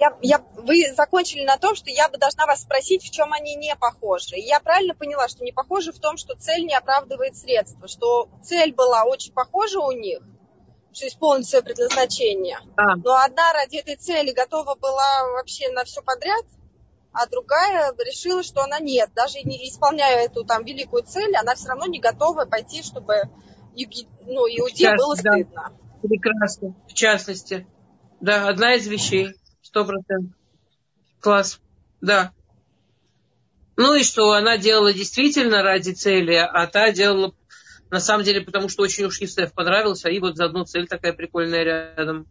я, я, вы закончили на том, что я бы должна вас спросить, в чем они не похожи. И я правильно поняла, что не похожи в том, что цель не оправдывает средства, что цель была очень похожа у них, что исполнить свое предназначение. А. Но одна ради этой цели готова была вообще на все подряд, а другая решила, что она нет. Даже не исполняя эту там великую цель, она все равно не готова пойти, чтобы ну, иуде было стыдно. Да. Прекрасно. В частности. Да, одна из вещей. Сто процентов. Класс. Да. Ну и что она делала действительно ради цели, а та делала на самом деле, потому что очень уж Юсеф понравился, и вот заодно цель такая прикольная рядом.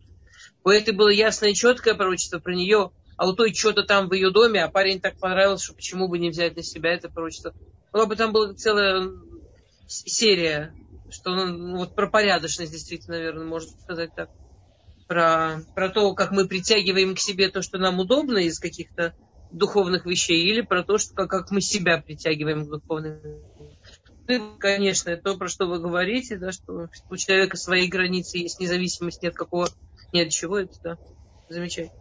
У этой было ясное и четкое пророчество про нее, а у той что-то там в ее доме, а парень так понравился, что почему бы не взять на себя это пророчество. Ну, бы там была целая серия, что ну, вот про порядочность действительно, наверное, можно сказать так. Про, про то, как мы притягиваем к себе то, что нам удобно из каких-то духовных вещей, или про то, что, как, мы себя притягиваем к духовным конечно, то, про что вы говорите, да, что у человека свои границы есть, независимость нет какого, нет чего, это да, замечательно.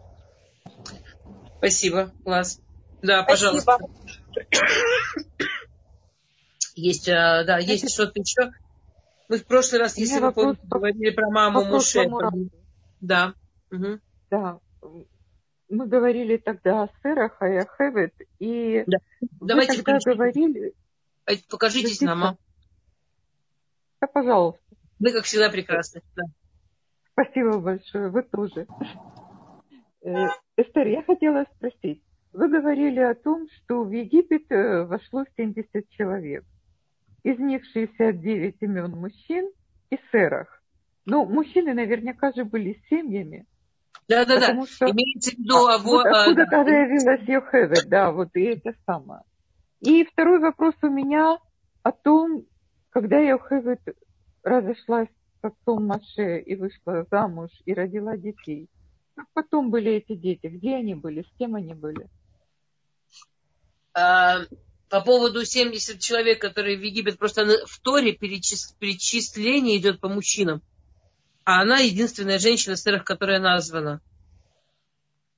Спасибо, класс. Да, Спасибо. пожалуйста. Есть, а, да, есть что-то еще. Мы в прошлый раз, если вы помните, говорили про маму Муше. Да. Угу. Да. Мы говорили тогда о сырах, о Хевет, и да. Давайте тогда говорили, Покажитесь нам. А? Да, пожалуйста. Вы, как всегда, прекрасны. Да. Спасибо большое. Вы тоже. Э, Эстер, я хотела спросить. Вы говорили о том, что в Египет э, вошло 70 человек. Из них 69 имен мужчин и сэрах. Но мужчины наверняка же были семьями. Да, да, да. Что... Имеется в виду... А, вот откуда а, тогда явилась да, вот и это самое. И второй вопрос у меня о том, когда Йохевед разошлась с отцом Маше и вышла замуж и родила детей. Как потом были эти дети? Где они были? С кем они были? А, по поводу 70 человек, которые в Египет, просто в Торе перечис, перечисление идет по мужчинам. А она единственная женщина, сырых, которая названа.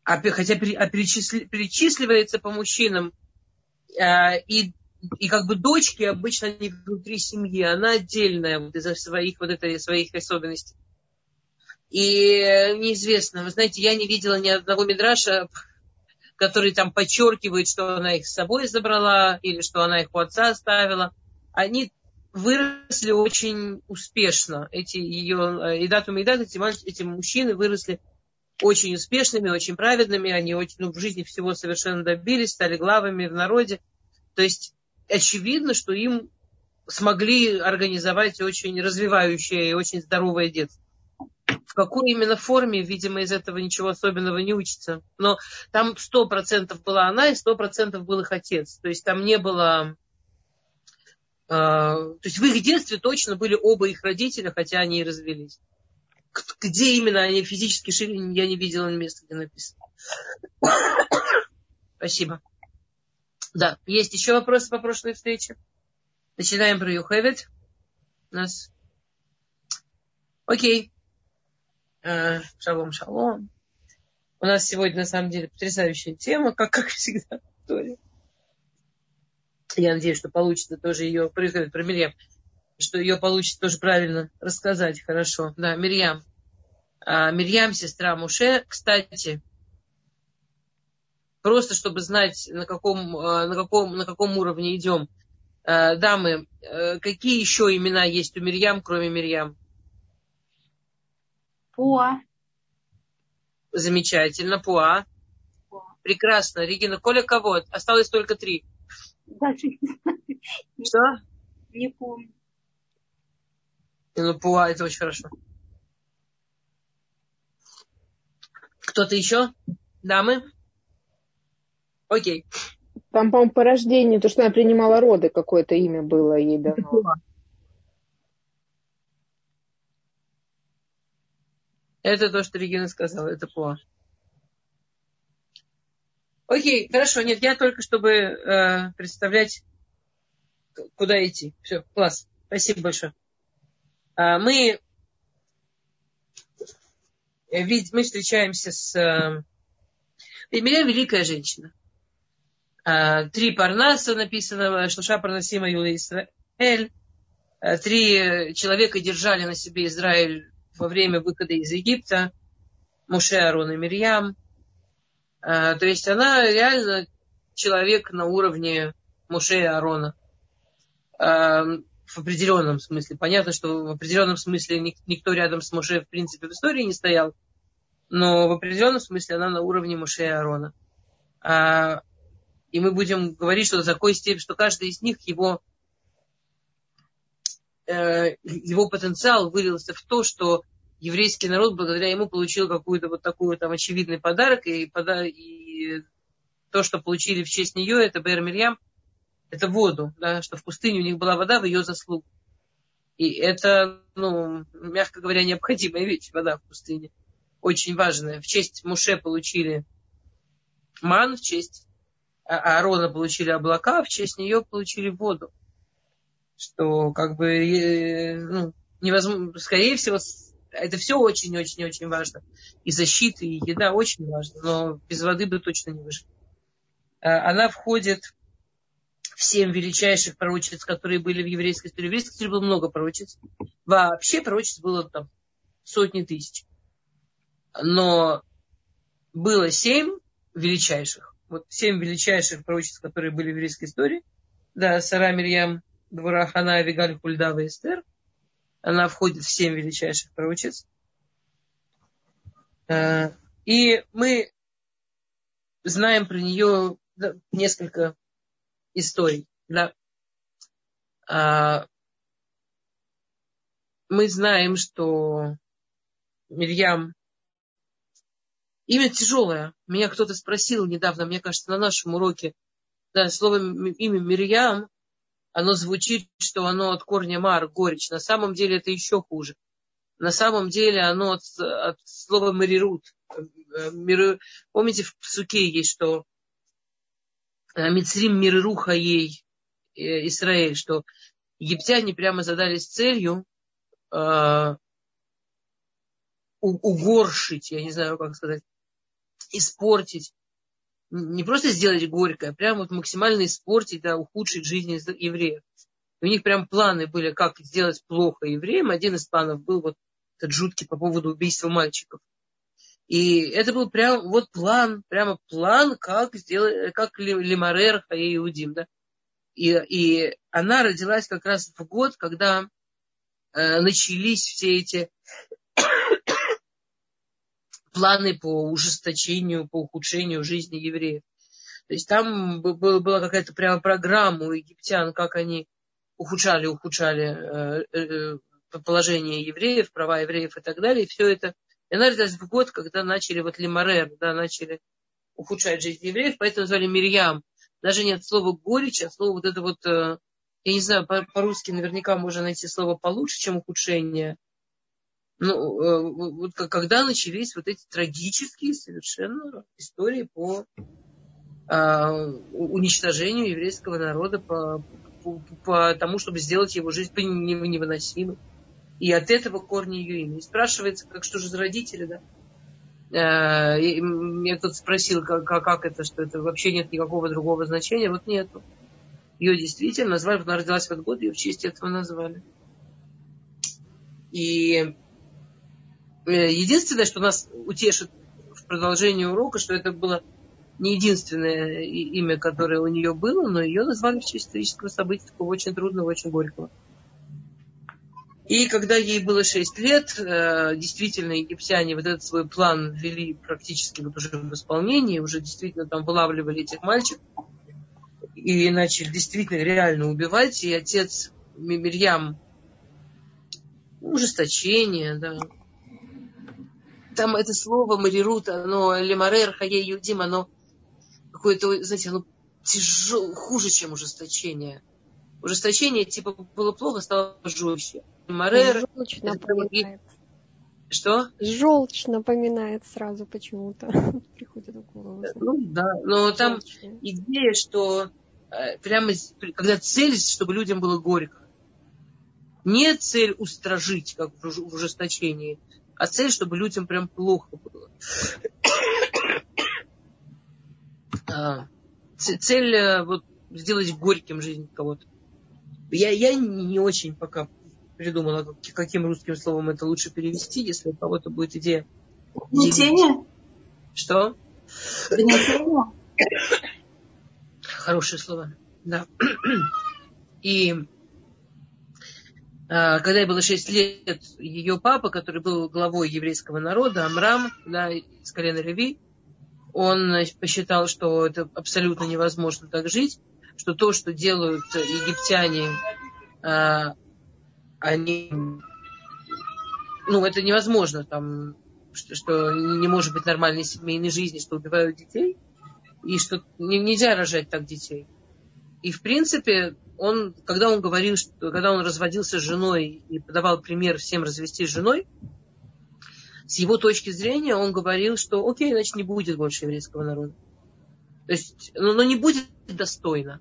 А, хотя а перечисли, перечисливается по мужчинам а, и, и как бы дочки обычно не внутри семьи, она отдельная вот из-за своих вот этой своих особенностей. И неизвестно, вы знаете, я не видела ни одного мидраша, который там подчеркивает, что она их с собой забрала или что она их у отца оставила. Они выросли очень успешно. Эти ее, и дату и дату, эти, эти мужчины выросли очень успешными, очень праведными, они очень, ну, в жизни всего совершенно добились, стали главами в народе. То есть очевидно, что им смогли организовать очень развивающее и очень здоровое детство. В какой именно форме, видимо, из этого ничего особенного не учится. Но там сто процентов была она и сто процентов был их отец. То есть там не было... Э, то есть в их детстве точно были оба их родителя, хотя они и развелись где именно они физически шили, я не видела места, где написано. Спасибо. Да, есть еще вопросы по прошлой встрече? Начинаем про Юхевит. У нас... Окей. Э, шалом, шалом. У нас сегодня, на самом деле, потрясающая тема, как, как всегда, Я надеюсь, что получится тоже ее происходит про Мирьям что ее получится тоже правильно рассказать хорошо. Да, Мирьям. А, Мирьям, сестра Муше. Кстати, просто чтобы знать, на каком, а, на каком, на каком уровне идем. А, дамы, а, какие еще имена есть у Мирьям, кроме Мирьям? Пуа. Замечательно, Пуа. Пуа. Прекрасно. Регина, Коля кого? Осталось только три. Даже Что? Не помню. Ну, пуа, это очень хорошо. Кто-то еще? Дамы? Окей. Там, по-моему, по рождению, то, что она принимала роды, какое-то имя было ей дано. Это то, что Регина сказала, это Пуа. Окей, хорошо, нет, я только чтобы э, представлять, куда идти. Все, класс. Спасибо большое. А, мы, э, мы встречаемся с, э, Мирьям великая женщина. А, три парнаса написано, Шлуша Парнасима Юла Исраэль. А, три человека держали на себе Израиль во время выхода из Египта. Муше, Арон и Мирьям. А, то есть она реально человек на уровне Муше и Арона. В определенном смысле. Понятно, что в определенном смысле никто рядом с Муше в принципе в истории не стоял. Но в определенном смысле она на уровне Муше и Арона. И мы будем говорить, что до такой степени, что каждый из них, его, э, его потенциал вылился в то, что еврейский народ благодаря ему получил какую-то вот такую там очевидный подарок, и, и то, что получили в честь нее, это Бер Мирьям, это воду, да, что в пустыне у них была вода в ее заслугу. И это, ну, мягко говоря, необходимая вещь, вода в пустыне. Очень важная. В честь Муше получили ман, в честь а Аарона получили облака, в честь нее получили воду. Что как бы э, ну, невозможно, скорее всего, это все очень-очень-очень важно. И защита, и еда очень важно, но без воды бы точно не выжили. А, она входит в семь величайших пророчеств, которые были в еврейской истории. В еврейской истории было много пророчеств. Вообще пророчеств было там сотни тысяч. Но было семь величайших вот семь величайших пророчеств, которые были в еврейской истории. Да, Сара Мирьям, Двора Хана, Авигаль, Хульдава Эстер. Она входит в семь величайших пророчеств. Э, и мы знаем про нее несколько историй. Да. А, мы знаем, что Мирьям Имя тяжелое. Меня кто-то спросил недавно, мне кажется, на нашем уроке. Да, слово имя Мирьям, оно звучит, что оно от корня мар, горечь. На самом деле это еще хуже. На самом деле оно от, от слова марирут. Мир, помните, в Псуке есть, что э, Мицрим Мируха ей э, Израиль, что египтяне прямо задались целью э, угоршить, я не знаю, как сказать, испортить, не просто сделать горькое, а прям вот максимально испортить, да, ухудшить жизнь евреев. И у них прям планы были, как сделать плохо евреям. Один из планов был вот этот жуткий по поводу убийства мальчиков. И это был прям вот план, прямо план, как сделать, как Лимарер и Иудим, да. И, и она родилась как раз в год, когда э, начались все эти планы по ужесточению, по ухудшению жизни евреев. То есть там была какая-то прямо программа у египтян, как они ухудшали, ухудшали э, э, положение евреев, права евреев и так далее. И все это. И она в год, когда начали вот лимарер, да, начали ухудшать жизнь евреев, поэтому назвали Мирьям. Даже нет слова горечь, а слово вот это вот, э, я не знаю, по-русски наверняка можно найти слово получше, чем ухудшение – ну, э, вот когда начались вот эти трагические совершенно истории по а, уничтожению еврейского народа, по, по, по тому, чтобы сделать его жизнь невыносимой. И от этого корни ее имя. И спрашивается, как что же за родители, да? И меня кто-то спросил, как, как это, что это вообще нет никакого другого значения. Вот нету. Ее действительно назвали, она родилась в этот год, ее в честь этого назвали. И Э, единственное, что нас утешит в продолжении урока, что это было не единственное имя, которое у нее было, но ее назвали в честь исторического события, такого очень трудного, очень горького. И когда ей было 6 лет, э, действительно, египтяне вот этот свой план ввели практически вот уже в исполнении, уже действительно там вылавливали этих мальчиков и начали действительно реально убивать. И отец Мирьям ужесточение, да, там это слово марирут, оно лемарер, хае юдим, оно какое-то, знаете, оно тяжело, хуже, чем ужесточение. Ужесточение, типа, было плохо, стало жестче. Марер, Желчь напоминает. Что? Желчь напоминает сразу почему-то. Приходит в голову. Ну да, но там идея, что э, прямо когда цель, чтобы людям было горько. Не цель устражить, как в ужесточении, а цель, чтобы людям прям плохо было. а, цель э, вот, сделать горьким жизнь кого-то. Я, я не очень пока придумала, каким русским словом это лучше перевести, если у кого-то будет идея. Гнетение? Что? Гнетение? Хорошее слово, да. И когда ей было 6 лет, ее папа, который был главой еврейского народа, Амрам, да, из колена Реви, он посчитал, что это абсолютно невозможно так жить, что то, что делают египтяне, а, они, ну, это невозможно, там, что, что не может быть нормальной семейной жизни, что убивают детей, и что нельзя рожать так детей. И, в принципе, он, когда он говорил, что, когда он разводился с женой и подавал пример всем развестись с женой, с его точки зрения он говорил, что окей, значит, не будет больше еврейского народа. То есть, ну, но не будет достойно.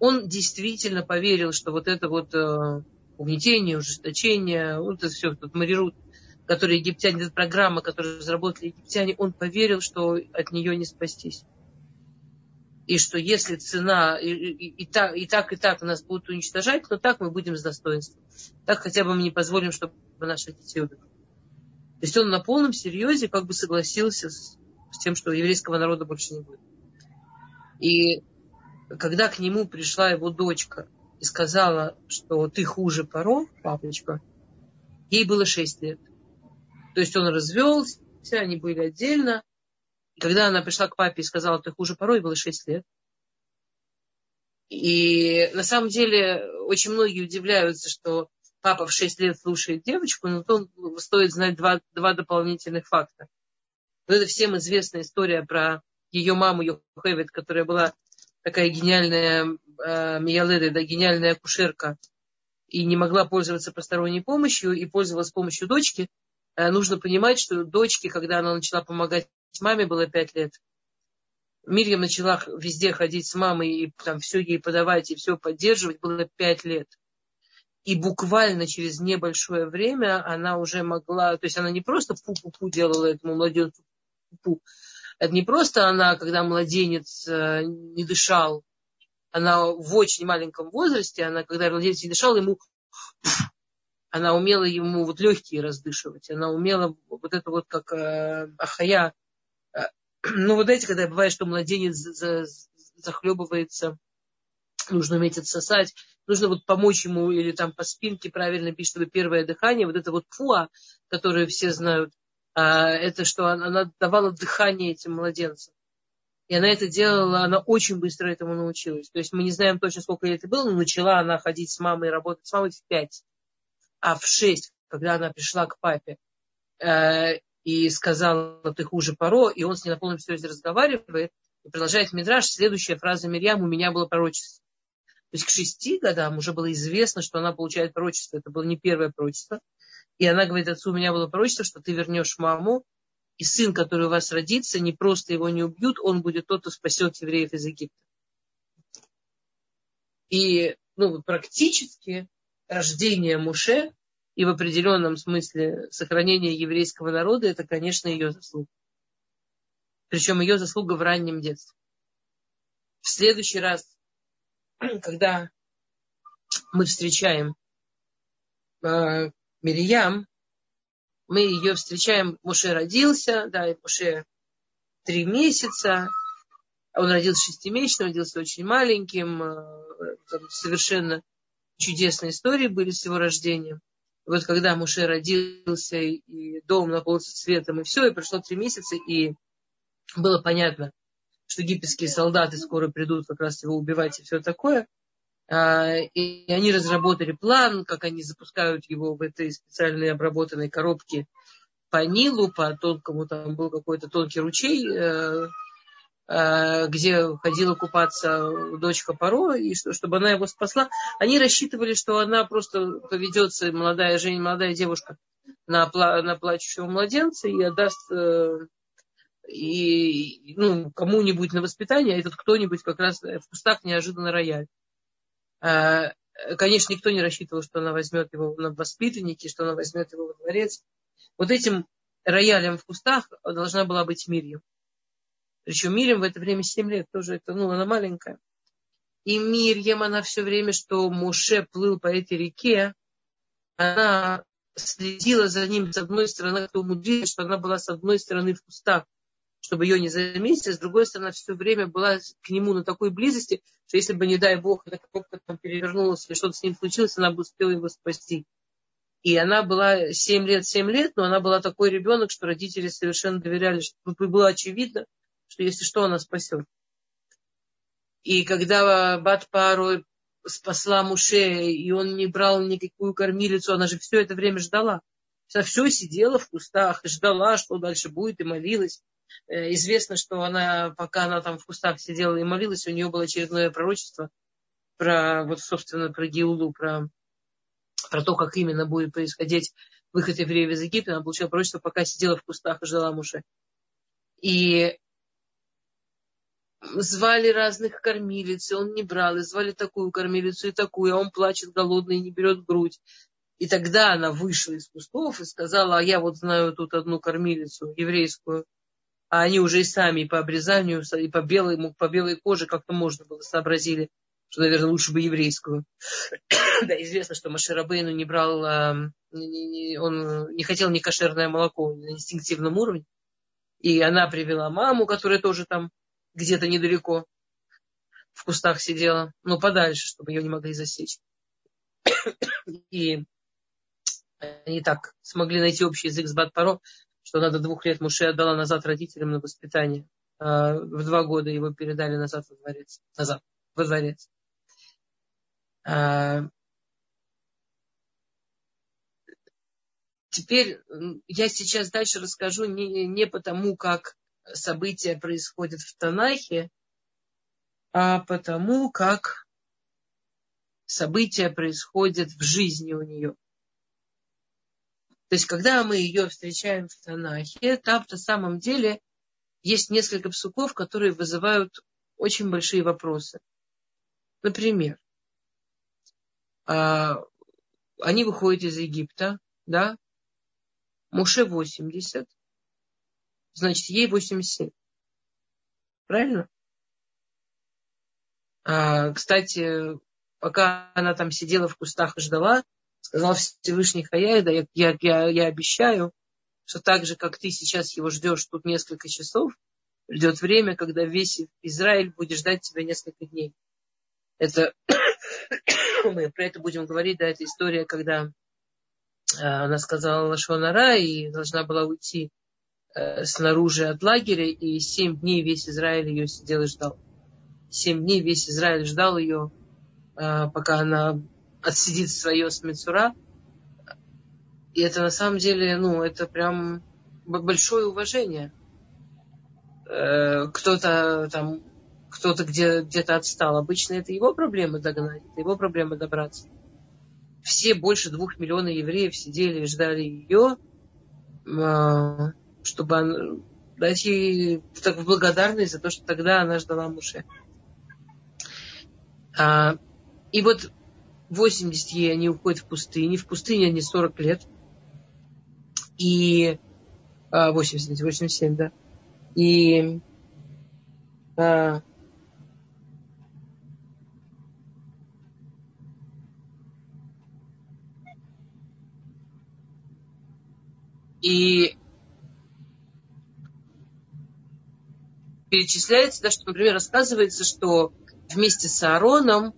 Он действительно поверил, что вот это вот э, угнетение, ужесточение, вот это все, тут Марирут, который египтяне, эта программа, которую разработали египтяне, он поверил, что от нее не спастись и что если цена и, и, и, так, и так, и так нас будут уничтожать, то так мы будем с достоинством. Так хотя бы мы не позволим, чтобы наши детей убили. То есть он на полном серьезе как бы согласился с, с тем, что еврейского народа больше не будет. И когда к нему пришла его дочка и сказала, что ты хуже Паро, папочка, ей было 6 лет. То есть он развелся, они были отдельно, когда она пришла к папе и сказала, ты хуже порой, было 6 лет. И на самом деле очень многие удивляются, что папа в 6 лет слушает девочку, но то стоит знать два, два дополнительных факта. Вот это всем известная история про ее маму Йохевит, которая была такая гениальная э, Мияледа, да, гениальная акушерка, и не могла пользоваться посторонней помощью, и пользовалась помощью дочки. Э, нужно понимать, что дочке, когда она начала помогать маме было пять лет. Мирьям начала везде ходить с мамой и там все ей подавать и все поддерживать, было пять лет. И буквально через небольшое время она уже могла, то есть она не просто пу-пу-пу делала этому младенцу пу-пу. Это не просто она, когда младенец э, не дышал, она в очень маленьком возрасте, она, когда младенец не дышал, ему она умела ему вот легкие раздышивать, она умела вот это вот как э, ахая, ну, вот эти, когда бывает, что младенец захлебывается, нужно уметь отсосать, нужно вот помочь ему или там по спинке правильно бить, чтобы первое дыхание, вот это вот пуа, которое все знают, а, это что она давала дыхание этим младенцам. И она это делала, она очень быстро этому научилась. То есть мы не знаем точно, сколько лет это было, но начала она ходить с мамой, работать с мамой в пять. А в шесть, когда она пришла к папе, э, и сказала, ты хуже Паро, и он с ней на полном серьезе разговаривает, и продолжает Мидраш, следующая фраза Мирьям, у меня было пророчество. То есть к шести годам уже было известно, что она получает пророчество. Это было не первое пророчество. И она говорит отцу, у меня было пророчество, что ты вернешь маму, и сын, который у вас родится, не просто его не убьют, он будет тот, кто спасет евреев из Египта. И ну, практически рождение Муше и в определенном смысле сохранение еврейского народа, это, конечно, ее заслуга. Причем ее заслуга в раннем детстве. В следующий раз, когда мы встречаем э, Мирьям, мы ее встречаем, Муше родился, да, и Муше три месяца, он родился шестимесячным, родился очень маленьким, э, совершенно чудесные истории были с его рождением вот когда Муше родился, и дом наполнился светом, и все, и прошло три месяца, и было понятно, что египетские солдаты скоро придут как раз его убивать и все такое. А, и они разработали план, как они запускают его в этой специальной обработанной коробке по Нилу, по тонкому, там был какой-то тонкий ручей, Э, где ходила купаться дочка Паро, и что, чтобы она его спасла. Они рассчитывали, что она просто поведется, молодая женщина, молодая девушка, на, пла, на плачущего младенца и отдаст э, и, ну, кому-нибудь на воспитание, а этот кто-нибудь как раз в кустах неожиданно рояль. Э, конечно, никто не рассчитывал, что она возьмет его на воспитанники, что она возьмет его во дворец. Вот этим роялем в кустах должна была быть Мирьям. Причем Мирим в это время 7 лет тоже, это, ну, она маленькая. И Мирьям, она все время, что Муше плыл по этой реке, она следила за ним с одной стороны, кто умудрилась, что она была с одной стороны в кустах, чтобы ее не заметить, а с другой стороны все время была к нему на такой близости, что если бы, не дай бог, эта коробка там перевернулась или что-то с ним случилось, она бы успела его спасти. И она была 7 лет, 7 лет, но она была такой ребенок, что родители совершенно доверяли, что было очевидно, что если что, она спасет. И когда Бат Пару спасла Муше, и он не брал никакую кормилицу, она же все это время ждала. Она все сидела в кустах, ждала, что дальше будет, и молилась. Э, известно, что она, пока она там в кустах сидела и молилась, у нее было очередное пророчество про, вот, собственно, про Геулу, про, про то, как именно будет происходить выход евреев из Египта. Она получила пророчество, пока сидела в кустах и ждала Муше. И звали разных кормилиц, и он не брал, и звали такую кормилицу и такую, а он плачет голодный и не берет грудь. И тогда она вышла из кустов и сказала, а я вот знаю тут одну кормилицу еврейскую, а они уже и сами по обрезанию, и по белой, по белой коже как-то можно было сообразили, что, наверное, лучше бы еврейскую. да, известно, что Маширабейну не брал, он не хотел ни кошерное молоко на инстинктивном уровне. И она привела маму, которая тоже там где-то недалеко в кустах сидела, но подальше, чтобы ее не могли засечь. И они так смогли найти общий язык с Батпаро, что надо двух лет Муше отдала назад родителям на воспитание. А в два года его передали назад во дворец. Назад, во дворец. А теперь я сейчас дальше расскажу не, не потому, как события происходят в Танахе, а потому как события происходят в жизни у нее. То есть, когда мы ее встречаем в Танахе, там на самом деле есть несколько псуков, которые вызывают очень большие вопросы. Например, а, они выходят из Египта, да, Муше 80, значит, ей 87. Правильно? А, кстати, пока она там сидела в кустах и ждала, сказал Всевышний Хаяида, я, я, я, я обещаю, что так же, как ты сейчас его ждешь тут несколько часов, придет время, когда весь Израиль будет ждать тебя несколько дней. Это мы про это будем говорить, да, это история, когда а, она сказала Лашонара и должна была уйти снаружи от лагеря, и семь дней весь Израиль ее сидел и ждал. Семь дней весь Израиль ждал ее, э, пока она отсидит свое с Мецура. И это на самом деле, ну, это прям большое уважение. Э, кто-то там, кто-то где, где-то отстал. Обычно это его проблема догнать, это его проблема добраться. Все больше двух миллионов евреев сидели и ждали ее чтобы дать ей так, благодарность за то, что тогда она ждала Муше. А, и вот 80 ей они уходят в пустыне. В пустыне они 40 лет. И а, 80, 87, да. И а, и перечисляется, да, что, например, рассказывается, что вместе с Аароном,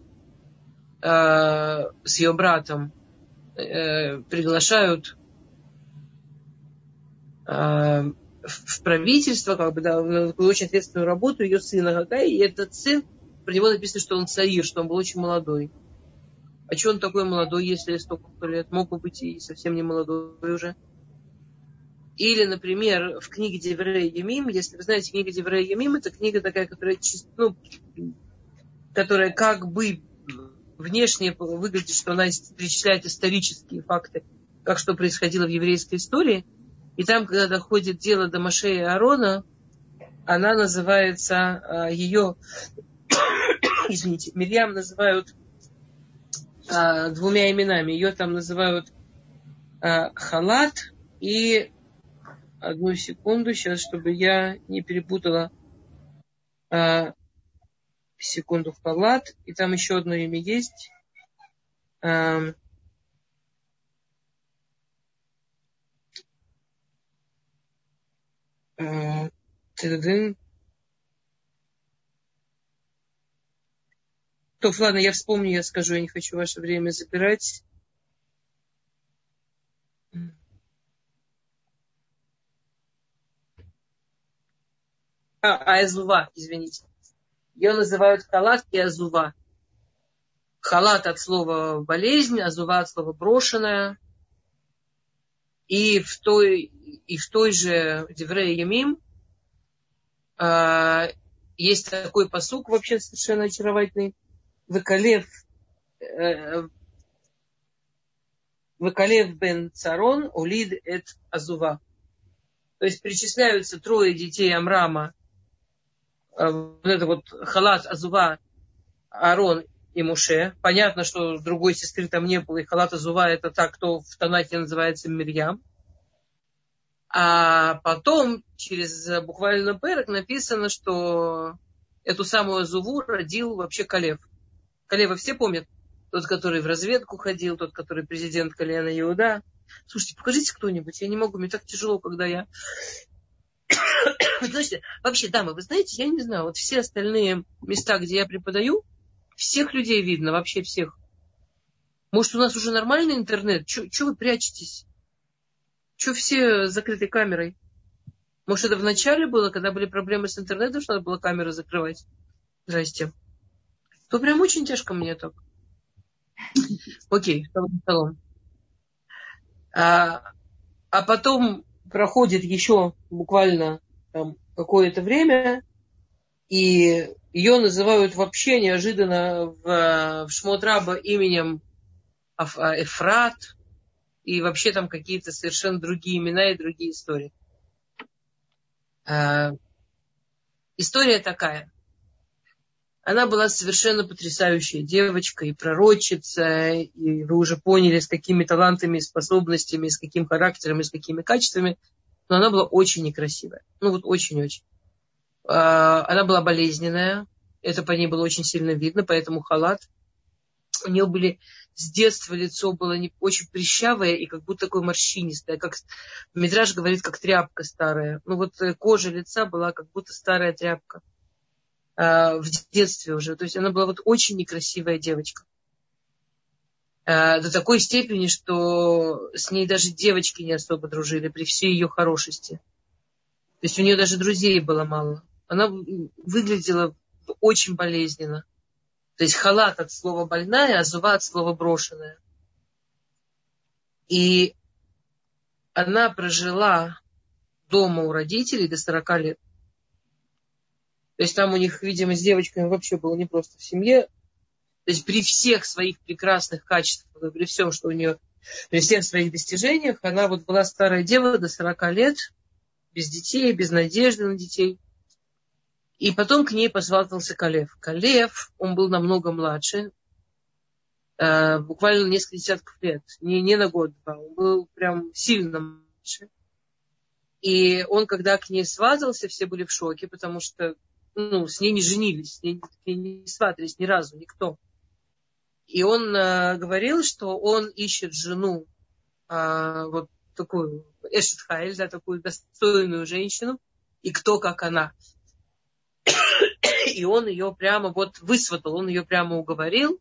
э, с ее братом, э, приглашают э, в правительство, как бы, да, на такую очень ответственную работу ее сына Гагай, и этот сын, про него написано, что он саир, что он был очень молодой. А что он такой молодой, если столько лет? Мог бы быть и совсем не молодой уже. Или, например, в книге Деврея Ямим, если вы знаете, книга Деврея Ямим, это книга такая, которая, ну, которая как бы внешне выглядит, что она перечисляет исторические факты, как что происходило в еврейской истории. И там, когда доходит дело до Машея и Аарона, она называется, а, ее, извините, Мирьям называют а, двумя именами. Ее там называют а, Халат и Одну секунду сейчас, чтобы я не перепутала А, секунду в халат. И там еще одно имя есть. А, а, То, ладно, я вспомню, я скажу, я не хочу ваше время забирать. А, Азува, извините. Ее называют халат и азува. Халат от слова болезнь, азува от слова брошенная. И в той, и в той же Деврея Ямим э, есть такой посук вообще совершенно очаровательный. Векалев, э, Векалев бен Царон, Улид эт Азува. То есть перечисляются трое детей Амрама, вот это вот халат Азува, Арон и Муше. Понятно, что другой сестры там не было, и халат Азува это так, кто в Танахе называется Мирьям. А потом, через буквально перек, написано, что эту самую Азуву родил вообще Калев. Калева все помнят? Тот, который в разведку ходил, тот, который президент Калиана Иуда. Слушайте, покажите кто-нибудь. Я не могу, мне так тяжело, когда я... Знаете, вообще, дамы, вы знаете, я не знаю, вот все остальные места, где я преподаю, всех людей видно, вообще всех. Может, у нас уже нормальный интернет? Чего вы прячетесь? Чего все закрытой камерой? Может, это в начале было, когда были проблемы с интернетом, что надо было камеру закрывать? Здрасте то прям очень тяжко мне так. Окей, шалом, А, а потом проходит еще буквально там, какое-то время, и ее называют вообще неожиданно в, в Шмотраба именем Эфрат, и вообще там какие-то совершенно другие имена и другие истории. А, история такая. Она была совершенно потрясающая девочка и пророчица, и вы уже поняли, с какими талантами, способностями, с каким характером и с какими качествами. Но она была очень некрасивая. Ну вот очень-очень. А, она была болезненная. Это по ней было очень сильно видно, поэтому халат. У нее были с детства лицо было не, очень прищавое и как будто такое морщинистое, как Мидраж говорит, как тряпка старая. Ну вот э, кожа лица была как будто старая тряпка. Э, в детстве уже. То есть она была вот очень некрасивая девочка. Э, до такой степени, что с ней даже девочки не особо дружили при всей ее хорошести. То есть у нее даже друзей было мало. Она выглядела очень болезненно. То есть халат от слова больная, а зува от слова брошенная. И она прожила дома у родителей до 40 лет. То есть там у них, видимо, с девочками вообще было не просто в семье. То есть при всех своих прекрасных качествах, при всем, что у нее, при всех своих достижениях, она вот была старая дева до 40 лет, без детей, без надежды на детей. И потом к ней посватался Калев. Калев, он был намного младше, э, буквально несколько десятков лет, не, не на год-два, он был прям сильно младше. И он, когда к ней сватался, все были в шоке, потому что ну, с ней не женились, с ней не сватались ни разу, никто. И он э, говорил, что он ищет жену, э, вот такую Эшетхайль, да, такую достойную женщину, и кто как она. И он ее прямо вот высватал, он ее прямо уговорил.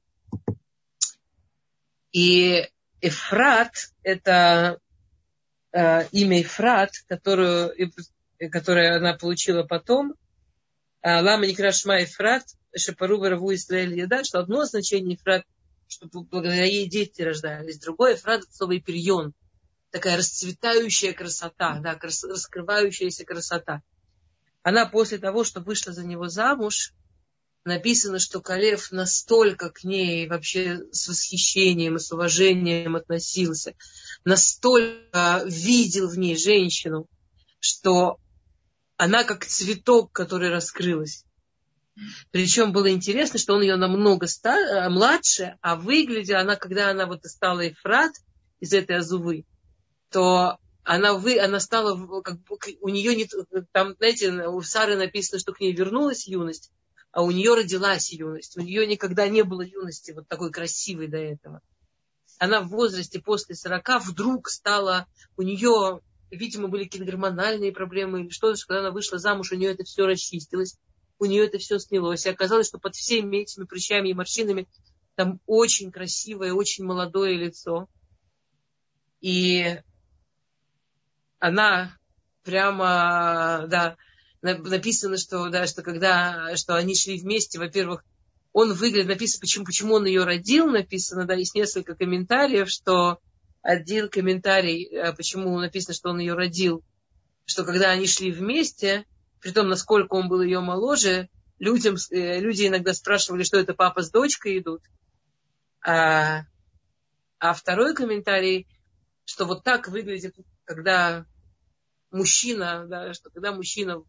И Эфрат – это э, имя Эфрат, которую, которое она получила потом, Лама Некрашма Ефрат, Шапару Вараву Израиль Яда, что одно значение Ефрат, что благодаря ей дети рождались, другое Ефрат слово Эпирьон, такая расцветающая красота, да, раскрывающаяся красота. Она после того, что вышла за него замуж, написано, что Калев настолько к ней вообще с восхищением и с уважением относился, настолько видел в ней женщину, что она как цветок, который раскрылась. Причем было интересно, что он ее намного стар, э, младше, а выглядела она, когда она вот стала Ефрат из этой Азувы, то она, вы, она стала, как, у нее не, там, знаете, у Сары написано, что к ней вернулась юность, а у нее родилась юность. У нее никогда не было юности вот такой красивой до этого. Она в возрасте после 40 вдруг стала, у нее, видимо, были какие-то гормональные проблемы или что-то, когда она вышла замуж, у нее это все расчистилось, у нее это все снялось. И оказалось, что под всеми этими прыщами и морщинами там очень красивое, очень молодое лицо. И она прямо, да, написано, что, да, что когда, что они шли вместе, во-первых, он выглядит, написано, почему, почему он ее родил, написано, да, есть несколько комментариев, что один комментарий, э, почему написано, что он ее родил, что когда они шли вместе, при том, насколько он был ее моложе, людям, э, люди иногда спрашивали, что это папа с дочкой идут. А, а второй комментарий, что вот так выглядит, когда мужчина, да, что когда мужчина,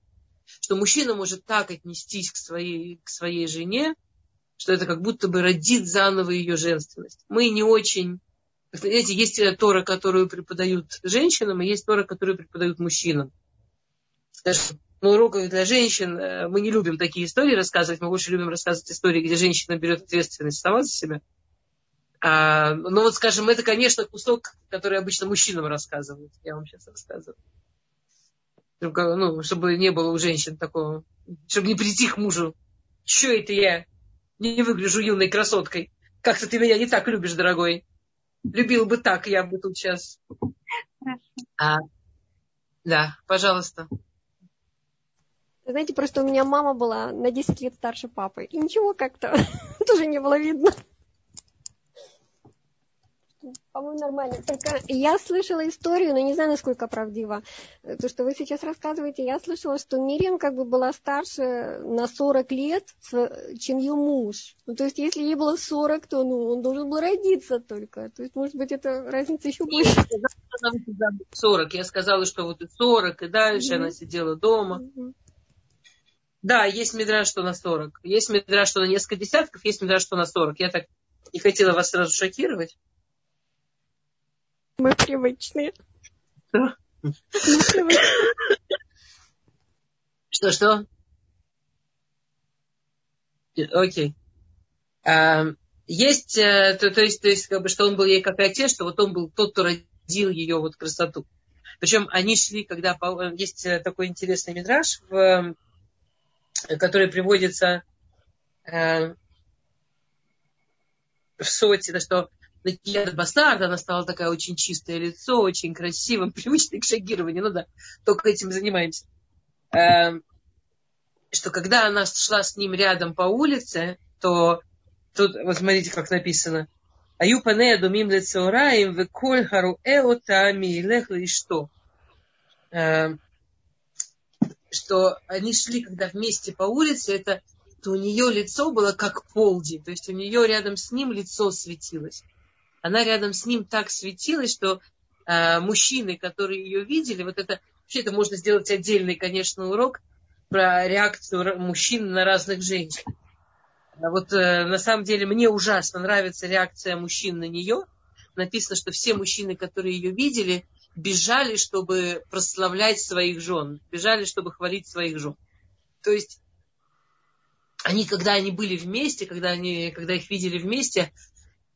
что мужчина может так отнестись к своей, к своей жене, что это как будто бы родит заново ее женственность. Мы не очень... Знаете, есть Тора, которую преподают женщинам, и есть Тора, которую преподают мужчинам. Скажем, на уроках для женщин э, мы не любим такие истории рассказывать, мы больше любим рассказывать истории, где женщина берет ответственность сама за себя. А, но вот, скажем, это, конечно, кусок, который обычно мужчинам рассказывают. Я вам сейчас рассказываю. Ну, чтобы не было у женщин такого, чтобы не прийти к мужу. Что это я не выгляжу юной красоткой? Как-то ты меня не так любишь, дорогой. Любил бы так, я бы тут сейчас. А, да, пожалуйста. Знаете, просто у меня мама была на 10 лет старше папы. И ничего как-то тоже не было видно. По-моему, нормально. Только я слышала историю, но не знаю, насколько правдива. То, что вы сейчас рассказываете, я слышала, что Мириам как бы была старше на 40 лет, чем ее муж. Ну, то есть, если ей было 40, то ну, он должен был родиться только. То есть, может быть, это разница еще больше. 40. Я сказала, что вот и 40, и дальше mm-hmm. она сидела дома. Mm-hmm. Да, есть медраж, что на 40. Есть медраж, что на несколько десятков, есть медраж, что на 40. Я так не хотела вас сразу шокировать. Мы привычные. Что? Что-что? Окей. А, есть, э, то, то есть, то есть, как бы, что он был ей как отец, что вот он был тот, кто родил ее вот красоту. Причем они шли, когда есть э, такой интересный мидраж, в, который приводится э, в соте, что Накияда Бастард, она стала такая очень чистое лицо, очень красивым, привычной к шагированию. Ну да, только этим занимаемся. Эм, что когда она шла с ним рядом по улице, то тут, вот смотрите, как написано. Аю панея думим лецеораим веколь хару эотами лех и что? Эм, что они шли, когда вместе по улице, это то у нее лицо было как полдень, то есть у нее рядом с ним лицо светилось она рядом с ним так светилась, что э, мужчины, которые ее видели, вот это, вообще это можно сделать отдельный, конечно, урок про реакцию мужчин на разных женщин. А вот э, на самом деле мне ужасно нравится реакция мужчин на нее. Написано, что все мужчины, которые ее видели, бежали, чтобы прославлять своих жен, бежали, чтобы хвалить своих жен. То есть они, когда они были вместе, когда, они, когда их видели вместе,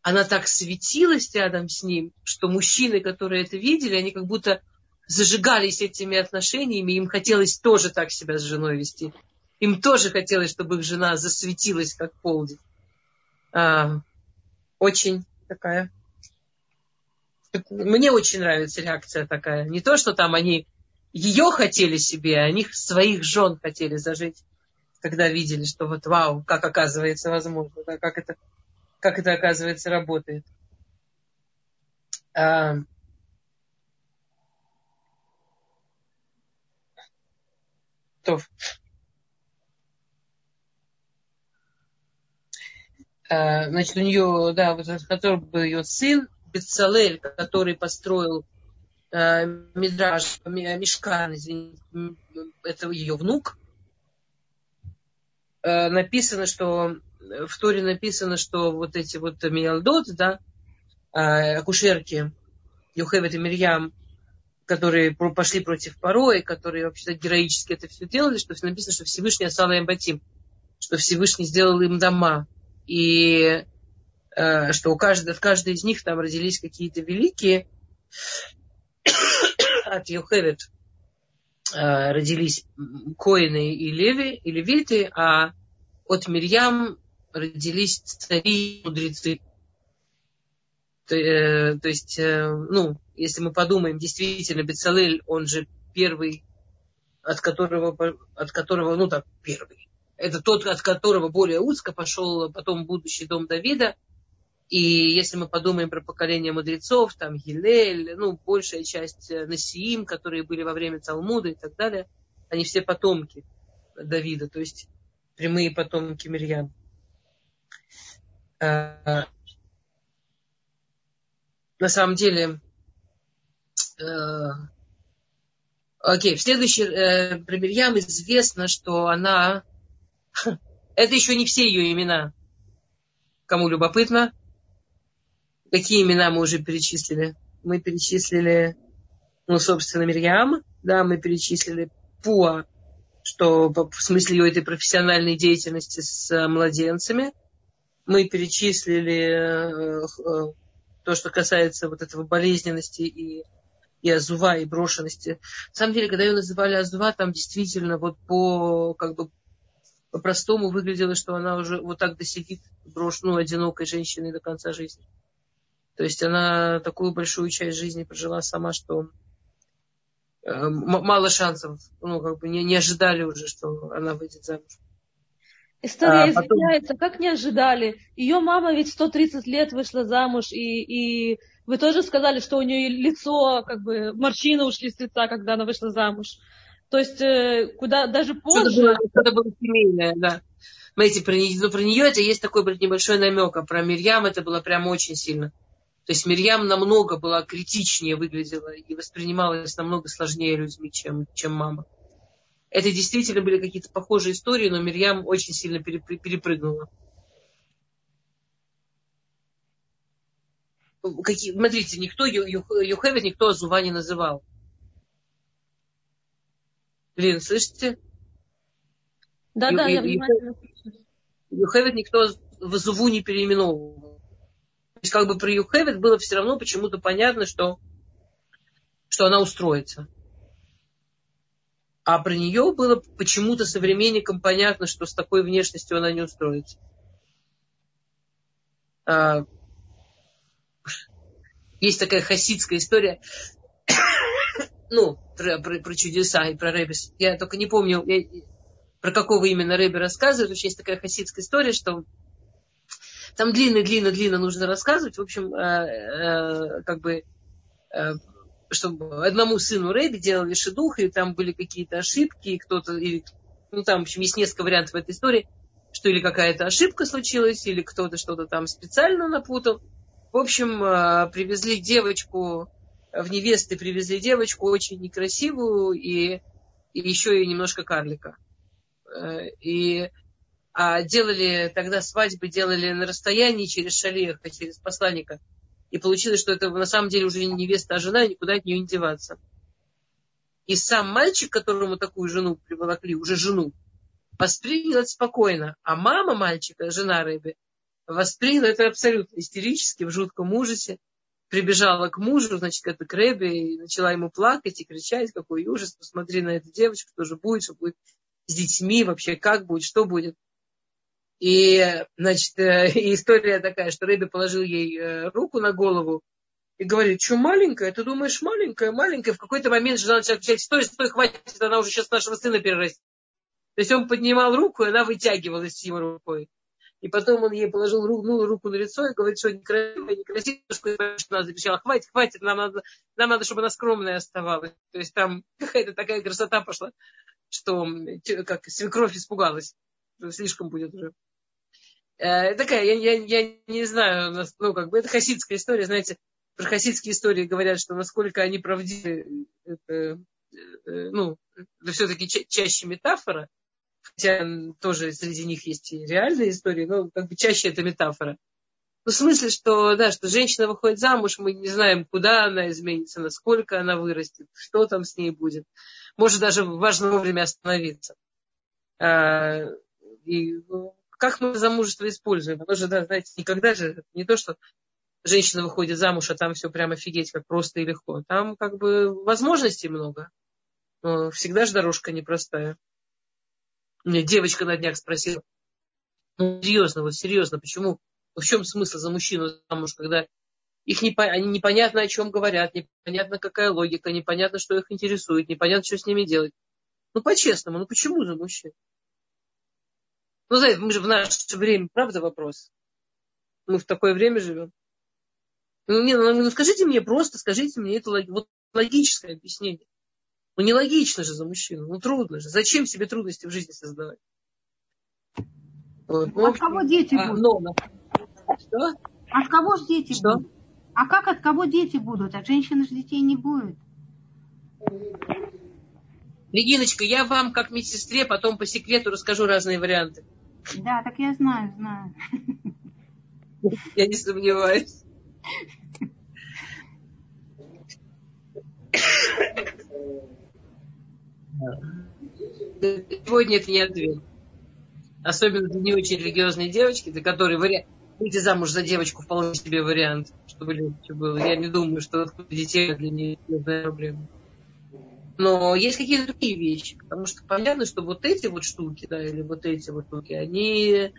она так светилась рядом с ним, что мужчины, которые это видели, они как будто зажигались этими отношениями, им хотелось тоже так себя с женой вести. Им тоже хотелось, чтобы их жена засветилась, как полдень. А, очень такая... Мне очень нравится реакция такая. Не то, что там они ее хотели себе, а они своих жен хотели зажить, когда видели, что вот вау, как оказывается возможно, да, как это как это, оказывается, работает. А, а, значит, у нее, да, вот, который был ее сын, Бецалель, который построил а, Мидраж, Мешкан, извините, это ее внук, а, написано, что в Торе написано, что вот эти вот Миалдот, да, а, акушерки, Юхевет и Мирьям, которые пошли против Пароя, которые вообще героически это все делали, что написано, что Всевышний осал им батим, что Всевышний сделал им дома. И э, что у каждого, в каждой из них там родились какие-то великие, от Йохевет э, родились коины и леви, и левиты, а от Мирьям родились цари и мудрецы. То, э, то есть, э, ну, если мы подумаем, действительно, Бецалель, он же первый, от которого, от которого, ну так, первый. Это тот, от которого более узко пошел потом будущий дом Давида. И если мы подумаем про поколение мудрецов, там Гилель, ну, большая часть э, Насиим, которые были во время Талмуда и так далее, они все потомки Давида, то есть прямые потомки Мирьям. А, на самом деле, э, окей, в следующий, э, про Мирьям известно, что она, это еще не все ее имена, кому любопытно, Какие имена мы уже перечислили? Мы перечислили, ну, собственно, Мирьям, да, мы перечислили Пуа, что в смысле ее этой профессиональной деятельности с э, младенцами. Мы перечислили э, э, то, что касается вот этого болезненности и, и Азува, и брошенности. На самом деле, когда ее называли Азува, там действительно вот по, как бы, по-простому выглядело, что она уже вот так досидит брошенную одинокой женщиной до конца жизни. То есть она такую большую часть жизни прожила сама, что э, мало шансов, ну, как бы не, не ожидали уже, что она выйдет замуж. История а, потом... извиняется, как не ожидали. Ее мама ведь 130 лет вышла замуж, и, и вы тоже сказали, что у нее лицо, как бы, морщины ушли с лица, когда она вышла замуж. То есть, э, куда даже позже... Что-то было, что было семейное, да. Смотрите, про, ну, про нее это есть такой небольшой намек, а про Мирьям это было прям очень сильно. То есть Мирьям намного была критичнее выглядела и воспринималась намного сложнее людьми, чем, чем мама. Это действительно были какие-то похожие истории, но Мирьям очень сильно перепрыгнула. Какие, смотрите, никто Юхевит, никто Азува не называл. Блин, слышите? Да, да, я внимательно слышу. Юхевит никто в Азуву не переименовывал. То есть как бы про Юхевит было все равно почему-то понятно, что, что она устроится. А про нее было почему-то современникам понятно, что с такой внешностью она не устроится. А, есть такая хасидская история, ну, про, про, про чудеса и про Рэбис. Я только не помню, я, про какого именно Рэби рассказывает. Есть такая хасидская история, что там длинно-длинно-длинно нужно рассказывать. В общем, э, э, как бы, э, чтобы одному сыну Рэби делали шедух, и там были какие-то ошибки, и кто-то, или, ну там, в общем, есть несколько вариантов этой истории, что или какая-то ошибка случилась, или кто-то что-то там специально напутал. В общем, э, привезли девочку, в невесты привезли девочку очень некрасивую и, и еще и немножко карлика. Э, и а делали тогда свадьбы делали на расстоянии через шалеха, через посланника. И получилось, что это на самом деле уже не невеста, а жена, и никуда от нее не деваться. И сам мальчик, которому такую жену приволокли, уже жену, воспринял это спокойно. А мама мальчика, жена Рэби, восприняла это абсолютно истерически, в жутком ужасе. Прибежала к мужу, значит, это к Рэбе, и начала ему плакать и кричать, какой ужас, посмотри на эту девочку, что же будет, что будет с детьми, вообще как будет, что будет. И, значит, э, история такая, что Рэби положил ей э, руку на голову и говорит, что маленькая, ты думаешь, маленькая, маленькая. В какой-то момент жена начала кричать, стой, стой, хватит, она уже сейчас нашего сына перерастет. То есть он поднимал руку, и она вытягивалась его рукой. И потом он ей положил руку, ну, руку на лицо и говорит, что некрасиво, некрасиво, что она закричала, хватит, хватит, нам надо, нам надо, чтобы она скромная оставалась. То есть там какая-то такая красота пошла, что как свекровь испугалась. Слишком будет уже. Э, такая, я, я, я не знаю, ну, как бы, это хасидская история, знаете, про хасидские истории говорят, что насколько они правдивы, это, э, ну, это все-таки ча- чаще метафора, хотя тоже среди них есть и реальные истории, но как бы чаще это метафора. Ну, в смысле, что, да, что женщина выходит замуж, мы не знаем, куда она изменится, насколько она вырастет, что там с ней будет. Может даже важно вовремя остановиться. А, и ну, как мы замужество используем? Потому что, да, знаете, никогда же не то, что женщина выходит замуж, а там все прямо офигеть, как просто и легко. Там как бы возможностей много. Но всегда же дорожка непростая. Мне девочка на днях спросила, ну, серьезно, вот серьезно, почему, в чем смысл за мужчину замуж, когда их не, они непонятно о чем говорят, непонятно какая логика, непонятно, что их интересует, непонятно, что с ними делать. Ну, по-честному, ну почему за мужчин? Ну, знаете, мы же в наше время, правда, вопрос? Мы в такое время живем. Ну, не, ну, ну скажите мне просто, скажите мне это вот, логическое объяснение. Ну, нелогично же за мужчину, ну, трудно же. Зачем себе трудности в жизни создавать? Вот. Ну, от кого дети а, будут? Но, что? От кого же дети что? будут? А как от кого дети будут? От женщины же детей не будет. Региночка, я вам, как медсестре, потом по секрету расскажу разные варианты. Да, так я знаю, знаю. Я не сомневаюсь. Сегодня это не ответ. Особенно для не очень религиозной девочки, для которой вариант выйти замуж за девочку вполне себе вариант, чтобы легче было. Я не думаю, что детей для нее проблема. Но есть какие-то другие вещи. Потому что понятно, что вот эти вот штуки, да, или вот эти вот штуки, они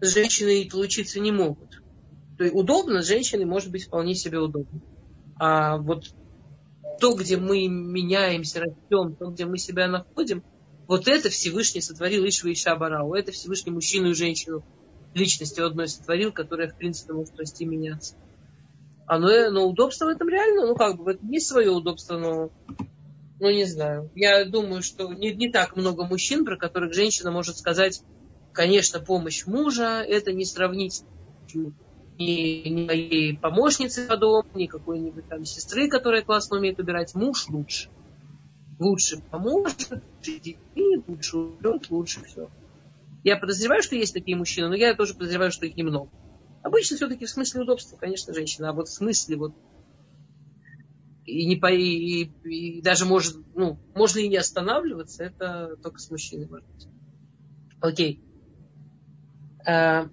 с женщиной получиться не могут. То есть удобно с женщиной может быть вполне себе удобно. А вот то, где мы меняемся, растем, то, где мы себя находим, вот это Всевышний сотворил Ишва и Шабарау. Это Всевышний мужчину и женщину личностью одной сотворил, которая, в принципе, может расти и меняться. Но, ну, но удобство в этом реально, ну как бы, в этом есть свое удобство, но ну, не знаю. Я думаю, что не, не так много мужчин, про которых женщина может сказать, конечно, помощь мужа, это не сравнить ни, ни моей помощницы по дому, ни какой-нибудь там сестры, которая классно умеет убирать. Муж лучше. Лучше поможет, лучше детей, лучше уберет, лучше все. Я подозреваю, что есть такие мужчины, но я тоже подозреваю, что их немного. Обычно все-таки в смысле удобства, конечно, женщина, а вот в смысле вот и, не по, и, и даже может, ну, можно и не останавливаться, это только с мужчиной может быть. Окей. А,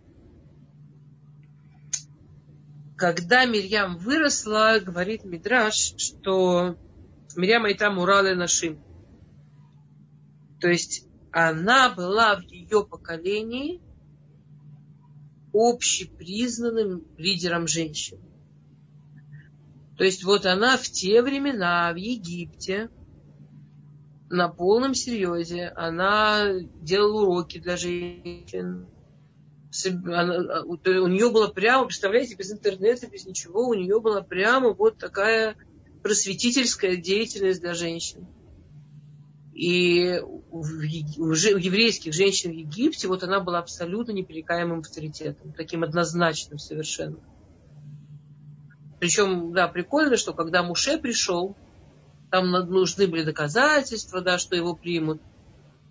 когда Мирьям выросла, говорит Мидраш, что Мирьям Айтам Уралы Нашим. То есть она была в ее поколении общепризнанным лидером женщин. То есть вот она в те времена в Египте на полном серьезе, она делала уроки для женщин. Она, у нее было прямо, представляете, без интернета, без ничего, у нее была прямо вот такая просветительская деятельность для женщин. И у еврейских женщин в Египте вот она была абсолютно непререкаемым авторитетом, таким однозначным совершенно. Причем, да, прикольно, что когда Муше пришел, там нужны были доказательства, да, что его примут.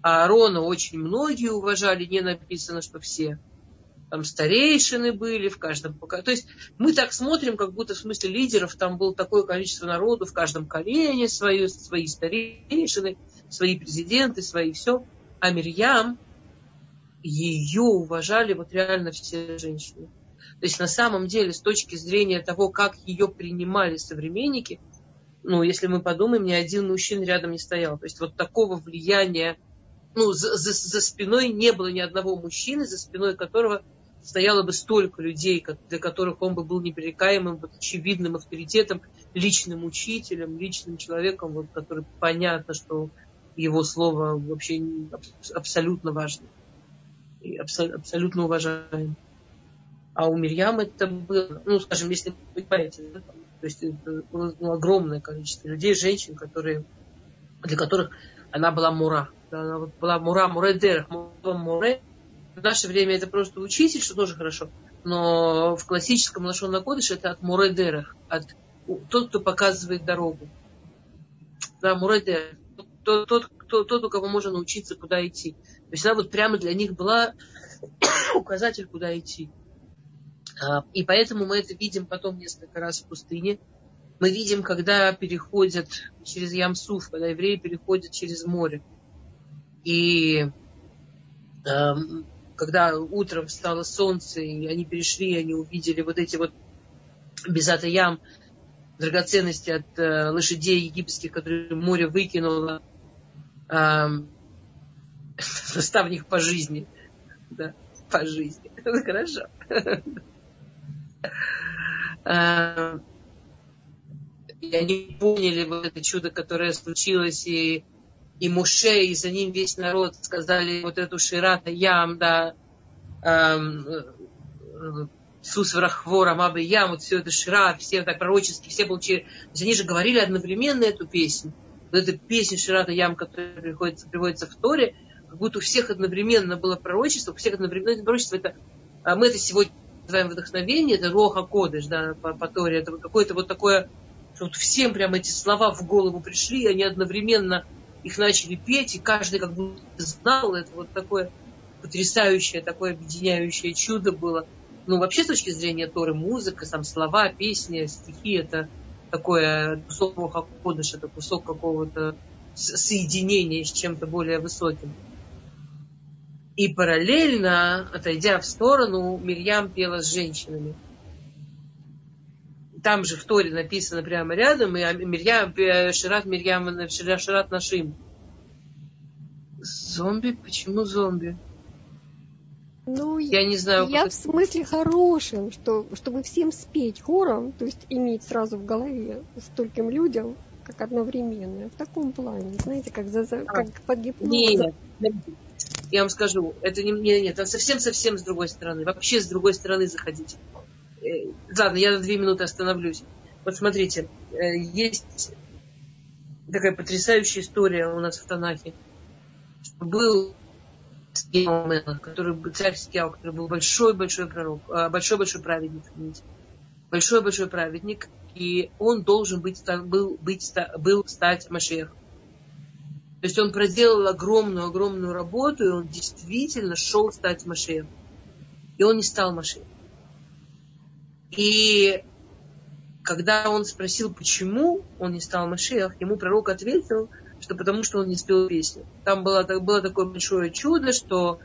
А Аарона очень многие уважали, не написано, что все. Там старейшины были в каждом поколении. То есть мы так смотрим, как будто в смысле лидеров там было такое количество народу в каждом колене, свои, свои старейшины, свои президенты, свои все. А Мирьям, ее уважали вот реально все женщины. То есть на самом деле с точки зрения того, как ее принимали современники, ну, если мы подумаем, ни один мужчина рядом не стоял. То есть вот такого влияния, ну, за, за, за спиной не было ни одного мужчины, за спиной которого стояло бы столько людей, для которых он бы был непререкаемым, вот, очевидным авторитетом, личным учителем, личным человеком, вот, который понятно, что его слово вообще абсолютно важно и абсолютно уважаем. А у Мирьям это было, ну, скажем, если вы понимаете, да, то есть это было ну, огромное количество людей, женщин, которые, для которых она была мура. Да, она была мура, муредер, муре. В наше время это просто учитель, что тоже хорошо. Но в классическом нашон накодыше это от муредера, от тот, кто показывает дорогу. Да, муредер. Тот, тот, кто, тот, у кого можно научиться, куда идти. То есть она вот прямо для них была указатель, куда идти. А, и поэтому мы это видим потом несколько раз в пустыне. Мы видим, когда переходят через Ямсуф, когда евреи переходят через море. И э, когда утром встало солнце, и они перешли, они увидели вот эти вот безата ям, драгоценности от э, лошадей египетских, которые море выкинуло, э, по жизни. Да, по жизни. Хорошо. Э, и они поняли вот это чудо, которое случилось, и, и Муше, и за ним весь народ сказали вот эту Ширата Ям, да, эм, Сус Врахвор, Амабы Ям, вот все это Шира, все так пророчески, все получили. То есть они же говорили одновременно эту песню. Вот эта песня Ширата Ям, которая приходится, приводится в Торе, как будто у всех одновременно было пророчество, у всех одновременно пророчество, это, а мы это сегодня называем вдохновение, это Роха Кодыш, да, по, по Торе, это какое-то вот такое что вот всем прям эти слова в голову пришли, и они одновременно их начали петь, и каждый как бы знал, это вот такое потрясающее, такое объединяющее чудо было. Ну, вообще, с точки зрения Торы, музыка, там слова, песни, стихи, это такое кусок Рохакодыш, это кусок какого-то соединения с чем-то более высоким. И параллельно, отойдя в сторону, Мирьям пела с женщинами там же в Торе написано прямо рядом, и Мирьям, Шират Мирьям, Шират Нашим. Зомби? Почему зомби? Ну, я не знаю. Я в смысле хорошем, что, чтобы всем спеть хором, то есть иметь сразу в голове стольким людям, как одновременно. В таком плане, знаете, как, за, а, как под гипнозом. Нет, я вам скажу, это не, не, нет, совсем-совсем с другой стороны. Вообще с другой стороны заходите. Э, ладно, я на две минуты остановлюсь. Вот смотрите, э, есть такая потрясающая история у нас в Танахе. Был который царь Скияу, который был большой-большой пророк, а, большой-большой праведник, большой-большой праведник, и он должен быть, был, быть, был стать Машехом. То есть он проделал огромную-огромную работу, и он действительно шел стать Машехом. И он не стал Машехом. И когда он спросил, почему он не стал Машиах, ему пророк ответил, что потому что он не спел песню. Там было, было такое большое чудо, что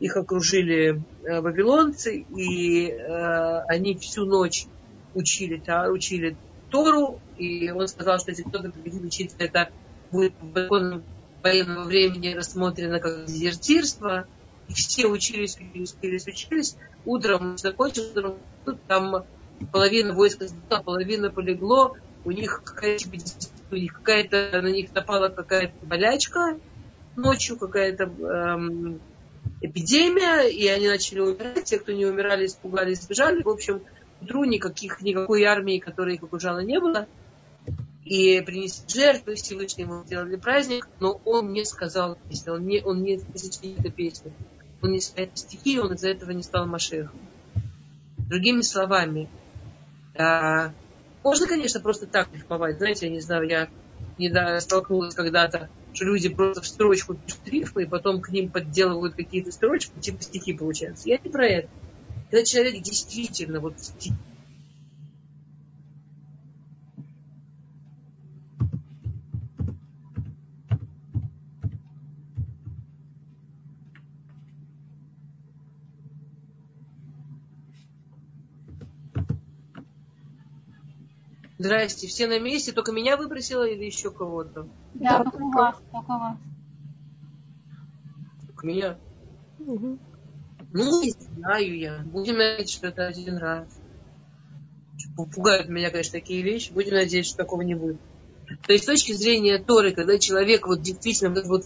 их окружили э, вавилонцы, и э, они всю ночь учили, та, учили Тору, и он сказал, что если кто-то победит учиться, это будет в законном военного времени рассмотрено как дезертирство. И все учились, учились, учились, учились. Утром закончилось, там половина войска сдала, половина полегло, у них какая-то, какая-то, на них напала какая-то болячка ночью, какая-то эм, эпидемия, и они начали умирать. Те, кто не умирали, испугались, сбежали. В общем, утру никаких, никакой армии, которая их окружала, не было. И принесли жертвы, Всевышнему сделали праздник, но он не сказал песню, он не, он не сочинил эту песню. Он не спел стихи, он из-за этого не стал Машехом. Другими словами, а, можно, конечно, просто так рифмовать. Знаете, я не знаю, я не столкнулась когда-то, что люди просто в строчку пишут рифмы, и потом к ним подделывают какие-то строчки, типа стихи получаются. Я не про это. Когда человек действительно вот Здрасте, все на месте, только меня выбросила или еще кого-то? Да, только вас, только вас. Только меня? Угу. Ну, не знаю я. Будем надеяться, что это один раз. Пугают меня, конечно, такие вещи. Будем надеяться, что такого не будет. То есть с точки зрения Торы, когда человек вот действительно вот, вот,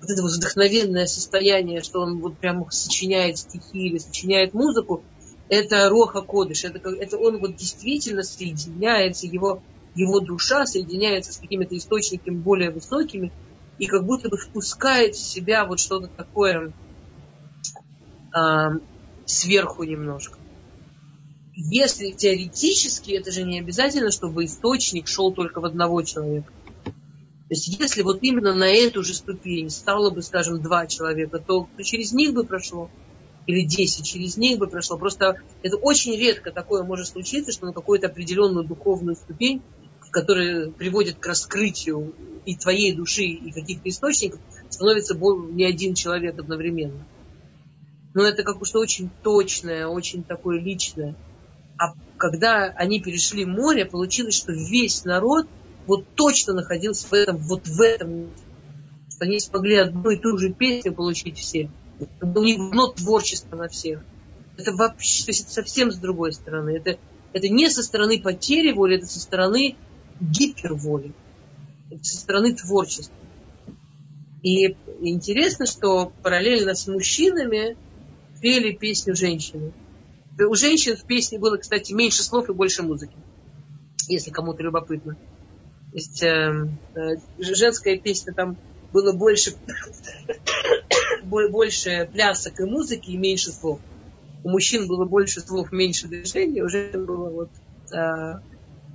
вот это вот вдохновенное состояние, что он вот прям сочиняет стихи или сочиняет музыку, это Роха Кодыш, это, это он вот действительно соединяется, его, его душа соединяется с какими-то источниками более высокими и как будто бы впускает в себя вот что-то такое э, сверху немножко. Если теоретически, это же не обязательно, чтобы источник шел только в одного человека. То есть если вот именно на эту же ступень стало бы, скажем, два человека, то через них бы прошло. Или 10 через них бы прошло. Просто это очень редко такое может случиться, что на какую-то определенную духовную ступень, которая приводит к раскрытию и твоей души, и каких-то источников, становится не один человек одновременно. Но это как что очень точное, очень такое личное. А когда они перешли море, получилось, что весь народ вот точно находился в этом, вот в этом, что они смогли одну и ту же песню получить все. У них одно творчество на всех. Это вообще, то есть это совсем с другой стороны. Это, это не со стороны потери воли, это со стороны гиперволи. Это со стороны творчества. И интересно, что параллельно с мужчинами пели песню женщины. У женщин в песне было, кстати, меньше слов и больше музыки, если кому-то любопытно. То есть э, э, женская песня там было больше, больше плясок и музыки и меньше слов. У мужчин было больше слов, меньше движений, у женщин было вот э,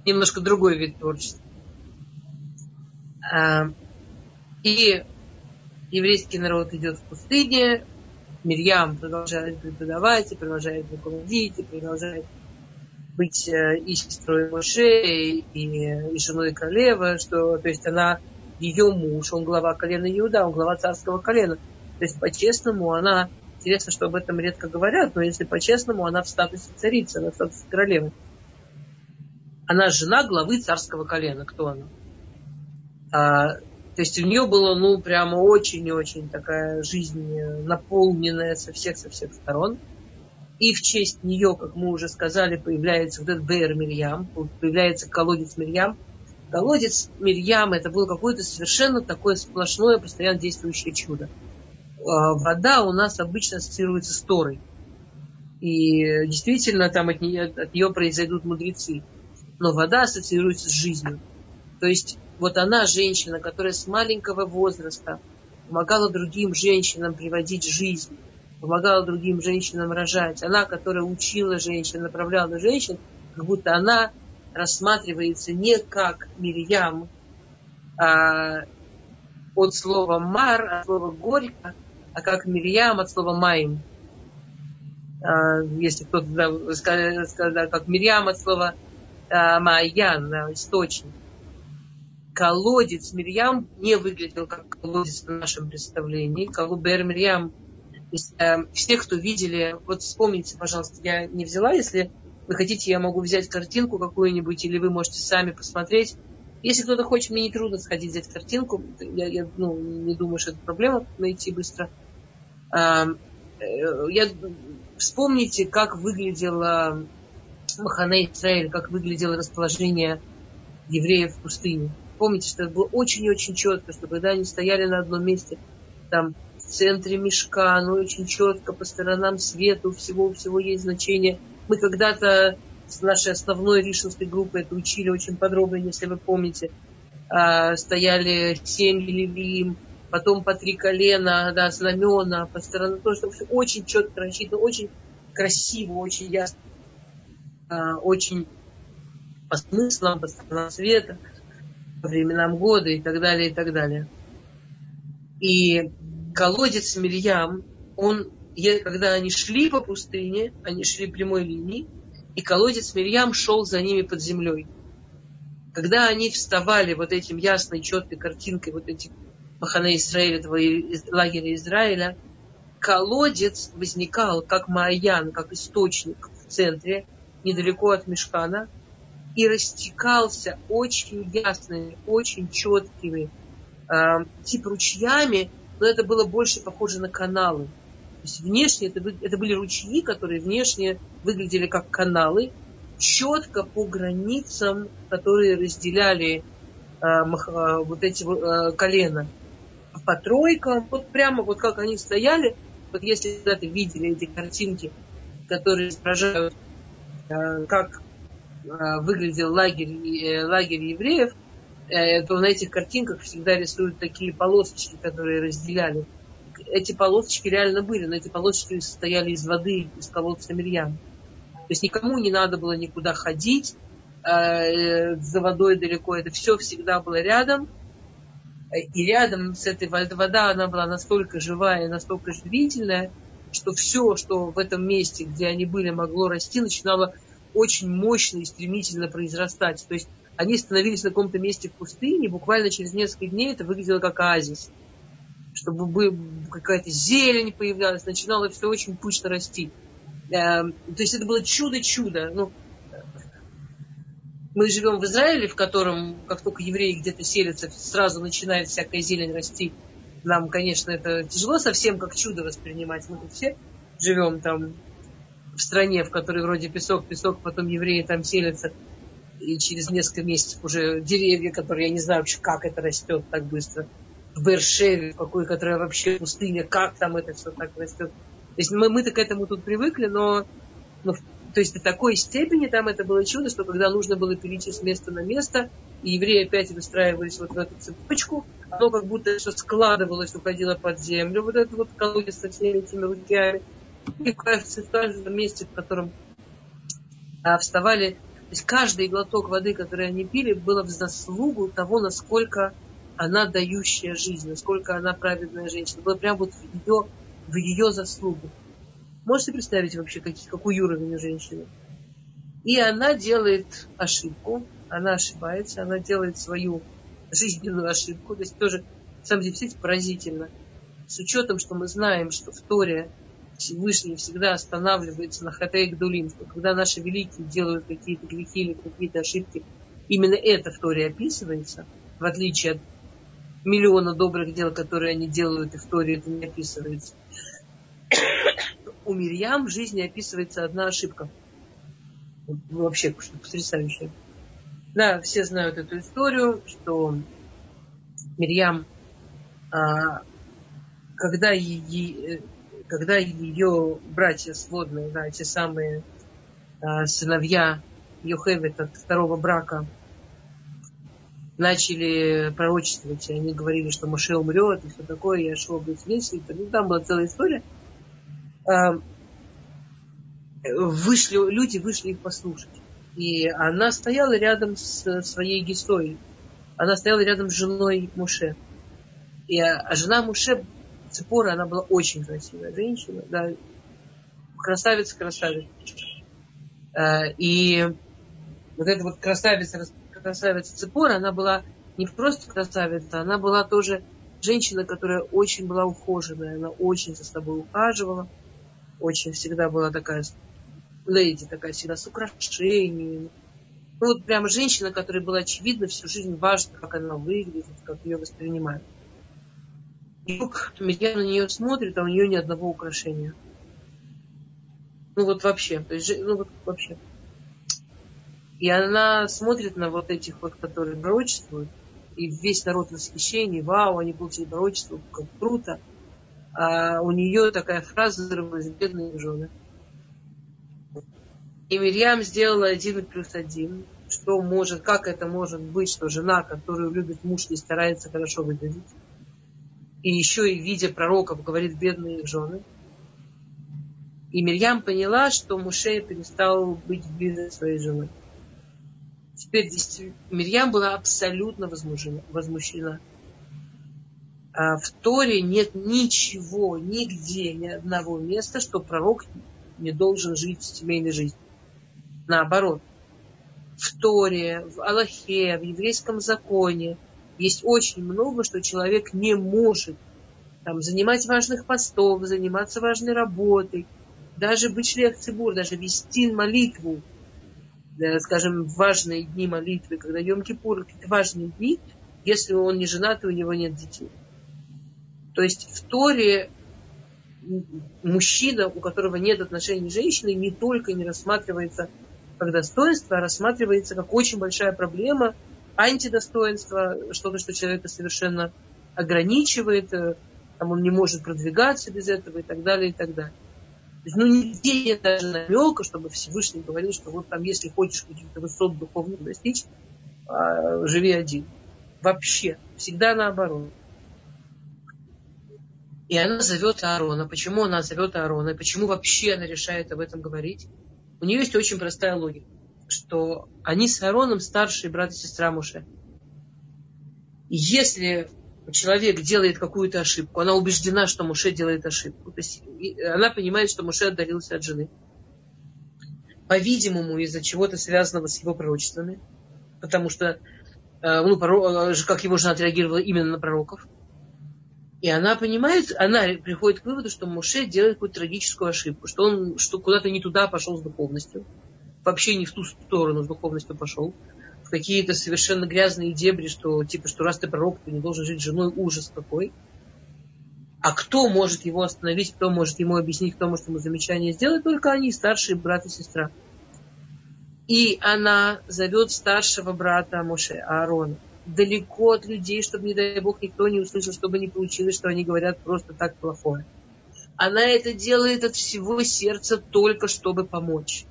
немножко другой вид творчества. Э, и еврейский народ идет в пустыне, Мирьям продолжает преподавать, и продолжает руководить, и продолжает быть э, и сестрой Моше, и, и женой королевы, что, то есть она, ее муж, он глава колена Иуда, он глава царского колена. То есть по-честному она, интересно, что об этом редко говорят, но если по-честному, она в статусе царицы, она в статусе королевы. Она жена главы царского колена. Кто она? А, то есть у нее было, ну, прямо очень-очень такая жизнь наполненная со всех, со всех сторон. И в честь нее, как мы уже сказали, появляется вот этот Бейер Мирьям, появляется колодец Мирьям. Колодец Мирьям это было какое-то совершенно такое сплошное, постоянно действующее чудо. А, вода у нас обычно ассоциируется с Торой. И действительно там от нее, от нее произойдут мудрецы. Но вода ассоциируется с жизнью. То есть вот она, женщина, которая с маленького возраста помогала другим женщинам приводить жизнь, помогала другим женщинам рожать. Она, которая учила женщин, направляла женщин, как будто она рассматривается не как Мирьям а, от слова мар, от слова горько, а как Мирьям от слова майм. А, если кто-то да, сказал, как Мирьям от слова а, майян, да, источник колодец Мирьям не выглядел как колодец в нашем представлении. Колубер Мирьям, э, все, кто видели, вот вспомните, пожалуйста, я не взяла, если вы хотите, я могу взять картинку какую-нибудь, или вы можете сами посмотреть. Если кто-то хочет, мне не трудно сходить взять картинку. Я, я ну, не думаю, что это проблема найти быстро. А, я, вспомните, как выглядела Махане Израиль, как выглядело расположение евреев в пустыне. Помните, что это было очень-очень четко, что когда они стояли на одном месте, там в центре мешка, ну очень четко по сторонам света, у всего-всего есть значение. Мы когда-то с нашей основной ришинской группой это учили очень подробно, если вы помните. А, стояли семьи левиим, потом по три колена, да, знамена, по сторонам, то, что все очень четко рассчитано, очень красиво, очень ясно, а, очень по смыслам, по сторонам света по временам года и так далее, и так далее. И колодец Мирьям, он, когда они шли по пустыне, они шли прямой линией, и колодец Мирьям шел за ними под землей. Когда они вставали вот этим ясной, четкой картинкой, вот этих Махана Израиля, этого лагеря Израиля, колодец возникал как Майян, как источник в центре, недалеко от Мешкана, и растекался очень ясными, очень четкими, э, типа ручьями, но это было больше похоже на каналы. То есть внешне это, это были ручьи, которые внешне выглядели как каналы, четко по границам, которые разделяли э, э, вот эти э, колена. По тройкам, вот прямо вот как они стояли, вот если когда-то видели эти картинки, которые изображают, э, как Э, выглядел лагерь, э, лагерь евреев, э, то на этих картинках всегда рисуют такие полосочки, которые разделяли. Эти полосочки реально были, но эти полосочки состояли из воды, из колодца Мирьян. То есть никому не надо было никуда ходить за водой далеко. Это все всегда было рядом. И рядом с этой водой, вода, она была настолько живая, настолько живительная, что все, что в этом месте, где они были, могло расти, начинало очень мощно и стремительно произрастать. То есть они становились на каком-то месте в пустыне, буквально через несколько дней это выглядело как оазис. Чтобы какая-то зелень появлялась, начинало все очень пышно расти. Эм, то есть это было чудо-чудо. Ну, мы живем в Израиле, в котором, как только евреи где-то селятся, сразу начинает всякая зелень расти. Нам, конечно, это тяжело совсем как чудо воспринимать. Мы тут все живем там в стране, в которой вроде песок, песок, потом евреи там селятся. И через несколько месяцев уже деревья, которые я не знаю вообще, как это растет так быстро. В Бершеве, какой, которая вообще пустыня, как там это все так растет. То есть мы, мы-то к этому тут привыкли, но, но то есть до такой степени там это было чудо, что когда нужно было перейти с места на место, и евреи опять выстраивались вот в эту цепочку, оно как будто все складывалось, уходило под землю, вот это вот колодец со всеми этими лучами. И в каждом месте, в котором а, вставали, то есть каждый глоток воды, который они пили, было в заслугу того, насколько она дающая жизнь, насколько она праведная женщина. Было прям вот в ее, в ее заслугу. Можете представить вообще, какой, какой уровень у женщины? И она делает ошибку, она ошибается, она делает свою жизненную ошибку. То есть тоже, на самом деле, действительно поразительно. С учетом, что мы знаем, что в Торе Всевышний всегда останавливается на хатей дулим, что когда наши великие делают какие-то грехи или какие-то ошибки, именно это в Торе описывается, в отличие от миллиона добрых дел, которые они делают, и в Торе это не описывается у Мирьям в жизни описывается одна ошибка. Вообще, что потрясающе. Да, все знают эту историю, что Мирьям, а, когда, ей, когда ее братья сводные, да, те самые а, сыновья Йохевет от второго брака, начали пророчествовать, и они говорили, что Маше умрет, и все такое, и Ашо будет весь, и там была целая история – Эм, вышли, люди вышли их послушать. И она стояла рядом с своей Гисой. Она стояла рядом с женой Муше. И, а жена Муше, Цепора, она была очень красивая женщина. Да, красавица, красавица. Э, и вот эта вот красавица, красавица Цепора, она была не просто красавица, она была тоже женщина, которая очень была ухоженная, она очень за собой ухаживала очень всегда была такая леди, такая всегда с украшениями. Ну, вот прям женщина, которой было очевидно всю жизнь важно, как она выглядит, как ее воспринимают. И вдруг Мирьям на нее смотрит, а у нее ни одного украшения. Ну вот вообще, то есть, ну вот вообще. И она смотрит на вот этих вот, которые пророчествуют, и весь народ в восхищении, вау, они получили пророчество, как круто а у нее такая фраза «бедные жены». И Мирьям сделала один плюс один. Что может, как это может быть, что жена, которую любит муж, не старается хорошо выглядеть. И еще и видя пророков говорит бедные жены. И Мирьям поняла, что Муше перестал быть близок своей женой. Теперь Мирьям была абсолютно возмущена. А в Торе нет ничего, нигде, ни одного места, что пророк не должен жить семейной жизнью. Наоборот, в Торе, в Аллахе, в еврейском законе есть очень много, что человек не может там, занимать важных постов, заниматься важной работой, даже быть шлех даже вести молитву, скажем, важные дни молитвы, когда Йом-Кипур, какие-то важные дни, если он не женат и у него нет детей. То есть в Торе мужчина, у которого нет отношений с женщиной, не только не рассматривается как достоинство, а рассматривается как очень большая проблема, антидостоинство, что-то, что человека совершенно ограничивает, э, там он не может продвигаться без этого и так далее, и так далее. Есть, ну, нигде нет даже намека, чтобы Всевышний говорил, что вот там, если хочешь каких-то высот духовных достичь, а, живи один. Вообще. Всегда наоборот. И она зовет Аарона. Почему она зовет Аарона? И почему вообще она решает об этом говорить? У нее есть очень простая логика, что они с Аароном старшие брат и сестра Муше. И если человек делает какую-то ошибку, она убеждена, что Муше делает ошибку. То есть она понимает, что Муше отдалился от жены. По-видимому, из-за чего-то связанного с его пророчествами. Потому что, э, ну, э, как его жена отреагировала именно на пророков. И она понимает, она приходит к выводу, что Муше делает какую-то трагическую ошибку, что он что куда-то не туда пошел с духовностью, вообще не в ту сторону с духовностью пошел, какие-то совершенно грязные дебри, что типа, что раз ты пророк, ты не должен жить с женой, ужас какой. А кто может его остановить, кто может ему объяснить, кто может ему замечание сделать, только они, старшие брат и сестра. И она зовет старшего брата Моше, Аарона далеко от людей, чтобы, не дай бог, никто не услышал, чтобы не получилось, что они говорят просто так плохое. Она это делает от всего сердца только чтобы помочь.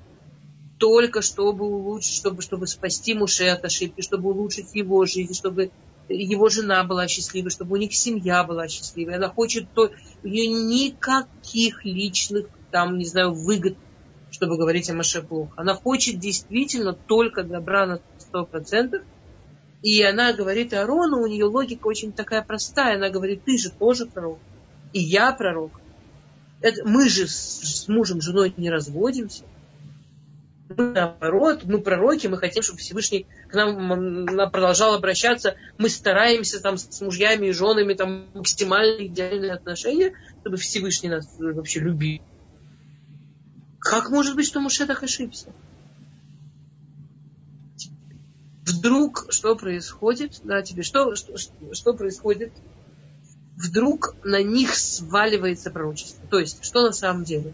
Только чтобы улучшить, чтобы, чтобы спасти Муше от ошибки, чтобы улучшить его жизнь, чтобы его жена была счастливой, чтобы у них семья была счастливой. Она хочет то, у нее никаких личных, там, не знаю, выгод, чтобы говорить о Маше плохо. Она хочет действительно только добра на сто процентов – и она говорит Арону, у нее логика очень такая простая. Она говорит, ты же тоже пророк. И я пророк. Это, мы же с, с мужем, женой не разводимся. Мы наоборот, мы пророки, мы хотим, чтобы Всевышний к нам, продолжал обращаться. Мы стараемся там с мужьями и женами там максимально идеальные отношения, чтобы Всевышний нас вообще любил. Как может быть, что Муше так ошибся? вдруг что происходит, да, тебе, что, что, что происходит? Вдруг на них сваливается пророчество. То есть, что на самом деле?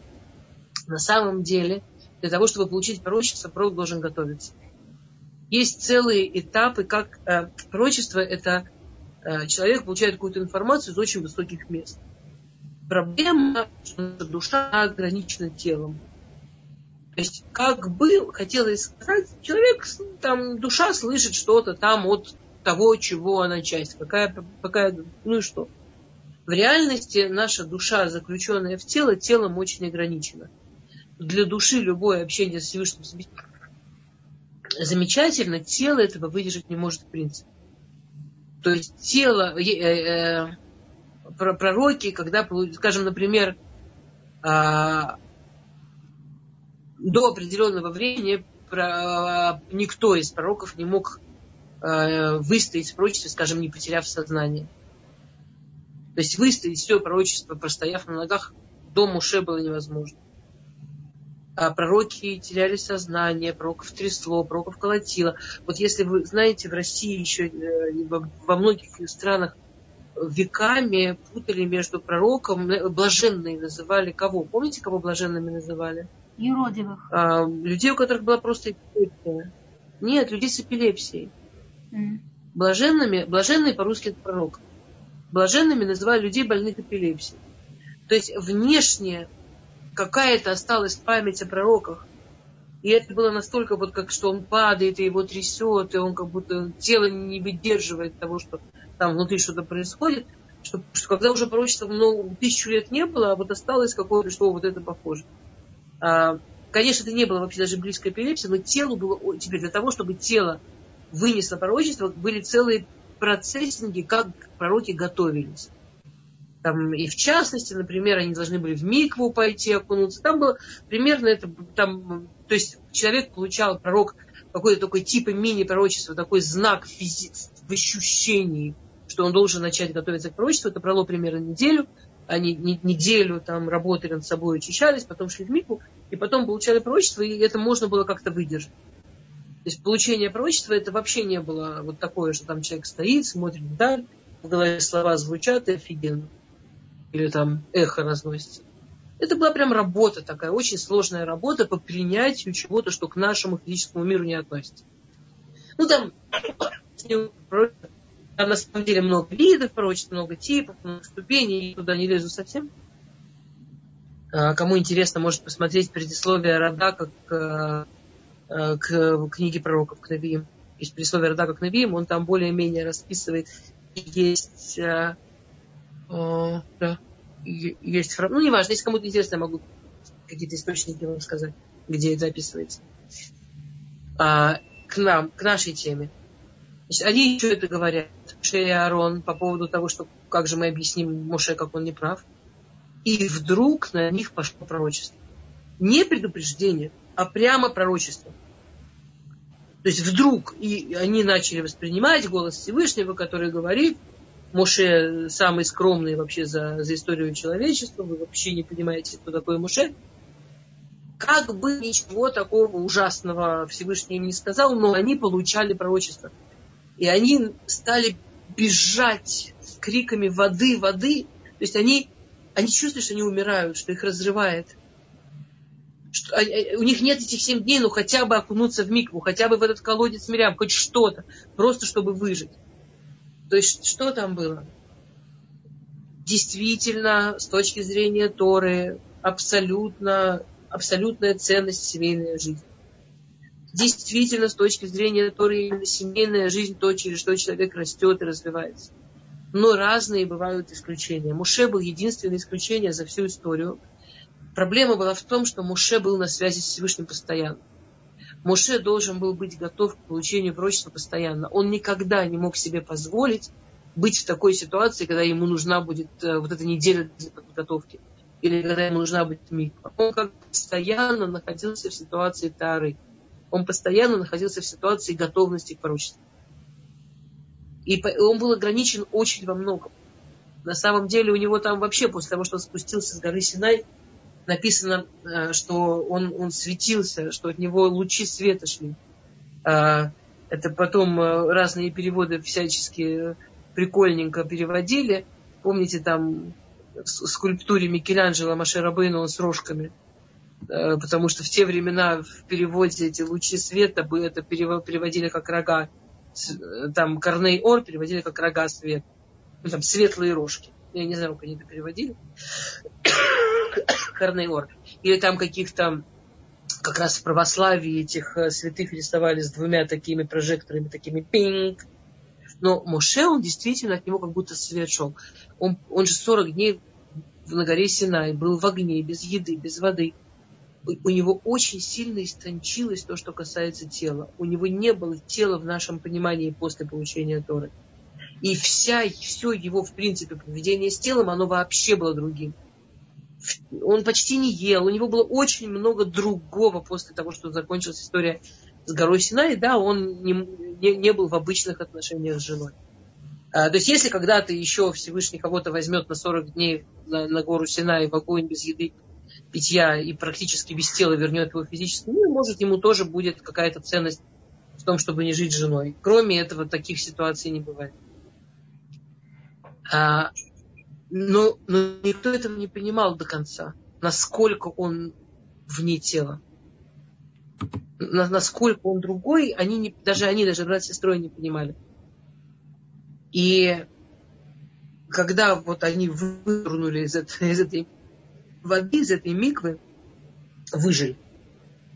На самом деле, для того, чтобы получить пророчество, пророк должен готовиться. Есть целые этапы, как э, пророчество – это э, человек получает какую-то информацию из очень высоких мест. Проблема, что душа ограничена телом. То есть, как бы хотелось сказать, человек, там, душа слышит что-то там от того, чего она часть, какая, какая, ну и что. В реальности наша душа, заключенная в тело, телом очень ограничена. Для души любое общение с Всевышним замечательно, тело этого выдержать не может в принципе. То есть тело, э, э, пророки, когда, скажем, например, а, до определенного времени никто из пророков не мог э, выстоять в пророчестве, скажем, не потеряв сознание. То есть выстоять все пророчество, простояв на ногах, до Муше было невозможно. А пророки теряли сознание, пророков трясло, пророков колотило. Вот если вы знаете, в России еще э, во многих странах веками путали между пророком, э, блаженные называли кого? Помните, кого блаженными называли? Юродивых. А, людей, у которых была просто эпилепсия. Нет, людей с эпилепсией. Mm. Блаженными, блаженные по-русски это пророк. Блаженными называли людей больных эпилепсией. То есть внешне какая-то осталась память о пророках. И это было настолько вот как, что он падает, и его трясет, и он как будто тело не выдерживает того, что там внутри что-то происходит, что, что когда уже пророчества много, тысячу лет не было, а вот осталось какое-то, что вот это похоже. А, конечно, это не было вообще даже близко эпилепсии, но телу было... Теперь для того, чтобы тело вынесло пророчество, были целые процессинги, как пророки готовились. Там, и в частности, например, они должны были в микву пойти окунуться. Там было примерно это, там, то есть человек получал, пророк, какой-то такой типа мини-пророчества, такой знак физи- в ощущении, что он должен начать готовиться к пророчеству. Это проло примерно неделю они неделю там работали над собой, очищались, потом шли в мику, и потом получали пророчество, и это можно было как-то выдержать. То есть получение пророчества это вообще не было вот такое, что там человек стоит, смотрит вдаль, в голове слова звучат и офигенно. Или там эхо разносится. Это была прям работа такая, очень сложная работа по принятию чего-то, что к нашему физическому миру не относится. Ну там там на самом деле много видов пророчеств, много типов, много ступеней, и туда не лезу совсем. А, кому интересно, может посмотреть предисловие Радака к, э, к книге пророков, к Навиим. Есть предисловие Радака к Навиим, он там более-менее расписывает. Есть, а, да, есть, ну, неважно, если кому-то интересно, я могу какие-то источники вам сказать, где это описывается. А, к нам, к нашей теме. Значит, они еще это говорят Моше и Аарон по поводу того, что как же мы объясним Моше, как он не прав. И вдруг на них пошло пророчество. Не предупреждение, а прямо пророчество. То есть вдруг и они начали воспринимать голос Всевышнего, который говорит, Моше самый скромный вообще за, за историю человечества, вы вообще не понимаете, кто такой Моше. Как бы ничего такого ужасного Всевышний им не сказал, но они получали пророчество. И они стали бежать с криками воды, воды. То есть они, они чувствуют, что они умирают, что их разрывает. Что, у них нет этих семь дней, но хотя бы окунуться в микву, хотя бы в этот колодец мирям, хоть что-то, просто чтобы выжить. То есть что там было? Действительно, с точки зрения Торы, абсолютно, абсолютная ценность семейная жизнь. Действительно, с точки зрения Торы, именно семейная жизнь то, через что человек растет и развивается. Но разные бывают исключения. Муше был единственное исключение за всю историю. Проблема была в том, что Муше был на связи с Всевышним постоянно. Моше должен был быть готов к получению пророчества постоянно. Он никогда не мог себе позволить быть в такой ситуации, когда ему нужна будет э, вот эта неделя для подготовки. Или когда ему нужна будет миква. Он как постоянно находился в ситуации тары. Он постоянно находился в ситуации готовности к пророчеству. И он был ограничен очень во многом. На самом деле у него там вообще, после того, что он спустился с горы Синай, написано, э, что он, он светился, что от него лучи света шли. А, это потом э, разные переводы всячески прикольненько переводили. Помните, там в скульптуре Микеланджело Машерабейна он с рожками. Э, потому что в те времена в переводе эти лучи света это переводили как рога. Там Корней Ор переводили как рога света. Ну, там светлые рожки. Я не знаю, как они это переводили. Корнеор. Или там каких-то как раз в православии этих э, святых рисовали с двумя такими прожекторами, такими пинг. Но Моше, он действительно от него как будто свет шел. Он, он же 40 дней на горе Синай был в огне, без еды, без воды. У, у него очень сильно истончилось то, что касается тела. У него не было тела в нашем понимании после получения Торы. И вся, все его, в принципе, поведение с телом, оно вообще было другим он почти не ел, у него было очень много другого после того, что закончилась история с горой Синай, да, он не, не, не был в обычных отношениях с женой. А, то есть, если когда-то еще Всевышний кого-то возьмет на 40 дней на, на гору Синай в огонь без еды, питья и практически без тела вернет его физически, ну, может, ему тоже будет какая-то ценность в том, чтобы не жить с женой. Кроме этого, таких ситуаций не бывает. А, но, но никто этого не понимал до конца, насколько он вне тела. Насколько он другой, они не, даже они, даже брат с сестрой не понимали. И когда вот они вынырнули из этой, из этой воды, из этой миквы, выжили,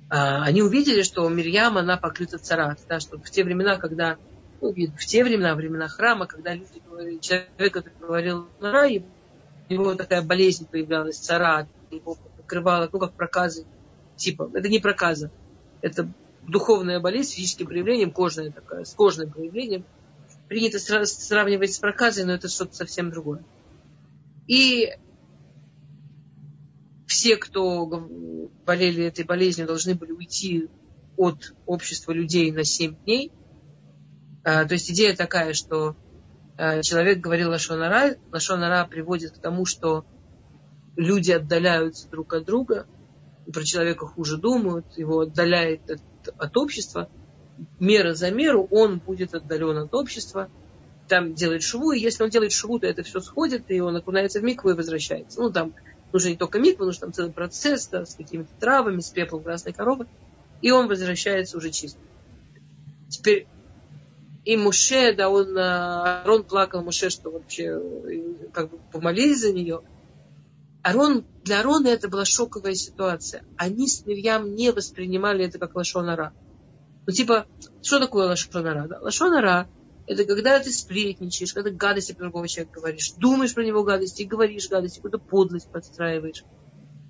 а, они увидели, что Мирьям, она покрыта царат. Да, что в те времена, когда ну, в те времена, времена храма, когда люди говорили, человек, который говорил на рай, у него такая болезнь появлялась, царат, его покрывала, ну, как проказы. Типа, это не проказа, это духовная болезнь с физическим проявлением, кожная такая, с кожным проявлением. Принято сравнивать с проказой, но это что-то совсем другое. И все, кто болели этой болезнью, должны были уйти от общества людей на 7 дней. А, то есть идея такая, что а, человек говорил Лашонара, Лашонара приводит к тому, что люди отдаляются друг от друга, про человека хуже думают, его отдаляет от, от общества. Мера за меру он будет отдален от общества, там делает шву, и если он делает шву, то это все сходит, и он окунается в микву и возвращается. Ну, там нужно не только миква, нужно там целый процесс да, с какими-то травами, с пеплом красной коровы, и он возвращается уже чистым. Теперь и Муше, да, он, э, Арон плакал Муше, что вообще э, как бы помолились за нее. Арон, для Арона это была шоковая ситуация. Они с Мирьям не воспринимали это как лошонара. Ну, типа, что такое лошонара? Да? Лошонара – это когда ты сплетничаешь, когда гадости про другого человека говоришь, думаешь про него гадости говоришь гадости, какую-то подлость подстраиваешь.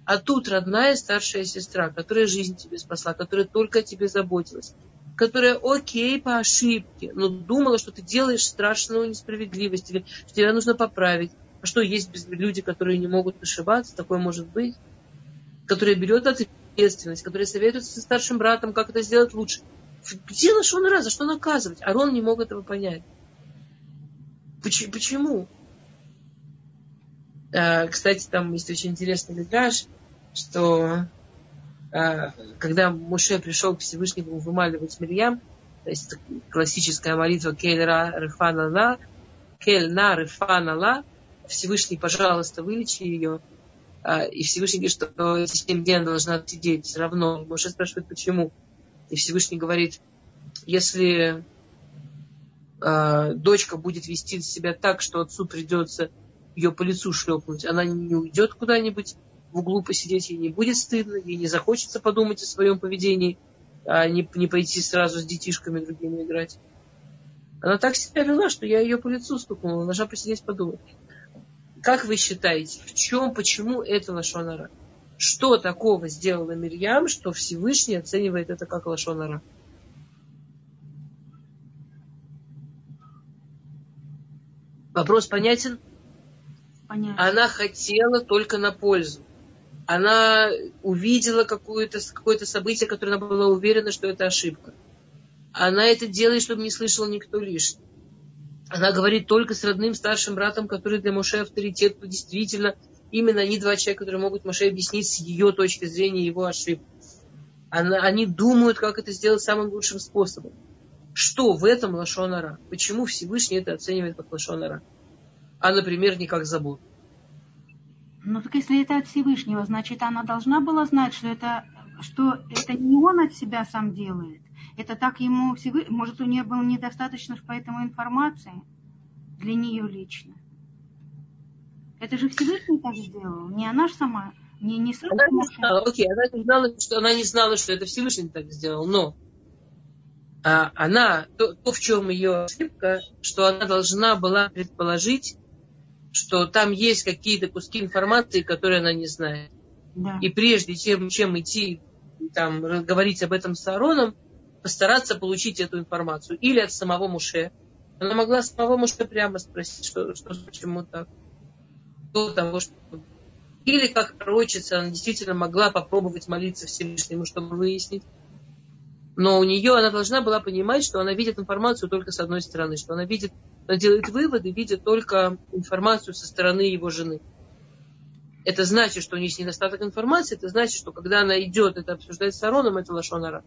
А тут родная старшая сестра, которая жизнь тебе спасла, которая только о тебе заботилась, которая окей по ошибке, но думала, что ты делаешь страшную несправедливость, или что тебя нужно поправить. А что есть люди, которые не могут ошибаться? Такое может быть. Которая берет ответственность, которая советуется со старшим братом, как это сделать лучше. Где он раз, за что наказывать? Арон не мог этого понять. Почему? А, кстати, там есть очень интересный мидраж, что когда Муше пришел к Всевышнему вымаливать Мирьям, то есть классическая молитва Кель Ра Рифана Ла, Кель На Рифана Ла, Всевышний, пожалуйста, вылечи ее. А, и Всевышний говорит, что эти семь дней она должна сидеть все равно. Муше спрашивает, почему. И Всевышний говорит, если э, дочка будет вести себя так, что отцу придется ее по лицу шлепнуть, она не уйдет куда-нибудь в углу посидеть, ей не будет стыдно, ей не захочется подумать о своем поведении, а не, не пойти сразу с детишками другими играть. Она так себя вела, что я ее по лицу стукнула, нажа посидеть подумать. Как вы считаете, в чем, почему это лошонара? Что такого сделала Мирьям, что Всевышний оценивает это как лошонара? Вопрос понятен? Понятно. Она хотела только на пользу. Она увидела какое-то какое событие, которое она была уверена, что это ошибка. Она это делает, чтобы не слышал никто лишний. Она говорит только с родным старшим братом, который для Моше авторитет, действительно именно они два человека, которые могут Моше объяснить с ее точки зрения его ошибку. Она, они думают, как это сделать самым лучшим способом. Что в этом лошонара? Почему Всевышний это оценивает как лошонара? А, например, не как заботу. Ну так если это от Всевышнего, значит она должна была знать, что это, что это не он от себя сам делает. Это так ему Всевышний, может у нее было недостаточно поэтому информации для нее лично. Это же Всевышний так сделал, не она же сама, не, не сам. Она не знала, окей, она не знала, что она не знала, что это Всевышний так сделал, но а она, то, то, в чем ее ошибка, что она должна была предположить, что там есть какие-то куски информации, которые она не знает. Да. И прежде чем, чем идти там, говорить об этом с Аароном, постараться получить эту информацию. Или от самого Муше. Она могла самого Муше прямо спросить, что, что почему так. До того, что... Или как пророчица, она действительно могла попробовать молиться Всевышнему, чтобы выяснить, но у нее она должна была понимать, что она видит информацию только с одной стороны, что она видит, делает выводы, видит только информацию со стороны его жены. Это значит, что у нее есть недостаток информации, это значит, что когда она идет это обсуждать с Ароном, это лошонара.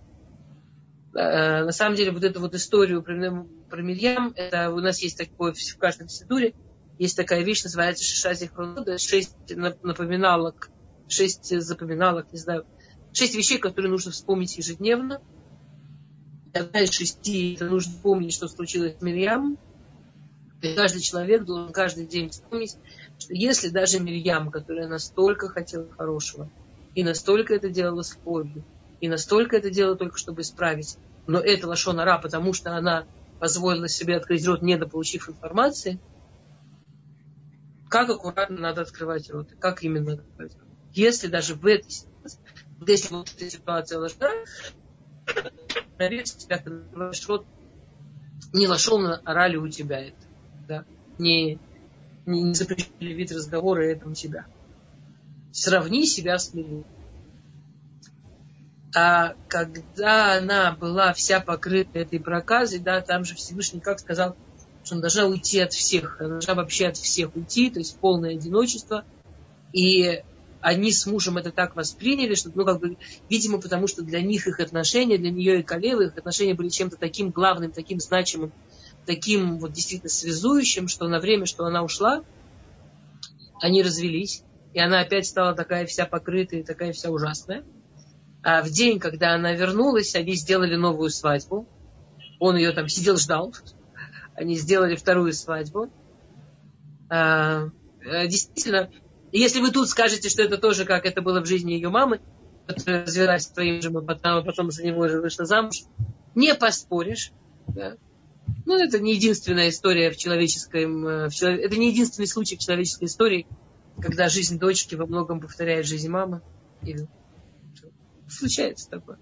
Э, на самом деле, вот эту вот историю про, про Мирьям, это у нас есть такое в каждом сидуре, есть такая вещь, называется Шишази Хронода, шесть напоминалок, шесть запоминалок, не знаю, шесть вещей, которые нужно вспомнить ежедневно, одна из шести, это нужно помнить, что случилось с Мирьям. И каждый человек должен каждый день вспомнить, что если даже Мирьям, которая настолько хотела хорошего, и настолько это делала с любовью, и настолько это делала только чтобы исправить, но это Лашона Ра, потому что она позволила себе открыть рот, не дополучив информации, как аккуратно надо открывать рот, как именно открывать рот. Если даже в этой ситуации, если вот эта ситуация ложна, проверь себя, ты называешь рот, не лошон орали у тебя это. Да? Не, не, не запрещали вид разговора это у тебя. Сравни себя с миром. А когда она была вся покрыта этой проказой, да, там же Всевышний как сказал, что она должна уйти от всех, она должна вообще от всех уйти, то есть полное одиночество. И они с мужем это так восприняли, что, ну, как бы, видимо, потому что для них их отношения, для нее и Калевы, их отношения были чем-то таким главным, таким значимым, таким вот действительно связующим, что на время, что она ушла, они развелись, и она опять стала такая вся покрытая, такая вся ужасная. А в день, когда она вернулась, они сделали новую свадьбу. Он ее там сидел, ждал. Они сделали вторую свадьбу. А, э, действительно, если вы тут скажете, что это тоже как это было в жизни ее мамы, развелась с твоим же, потом, потом за него же вышла замуж, не поспоришь. Да? Ну, это не единственная история в человеческом... Э, в челов... Это не единственный случай в человеческой истории, когда жизнь дочки во многом повторяет жизнь мамы. И... Случается такое.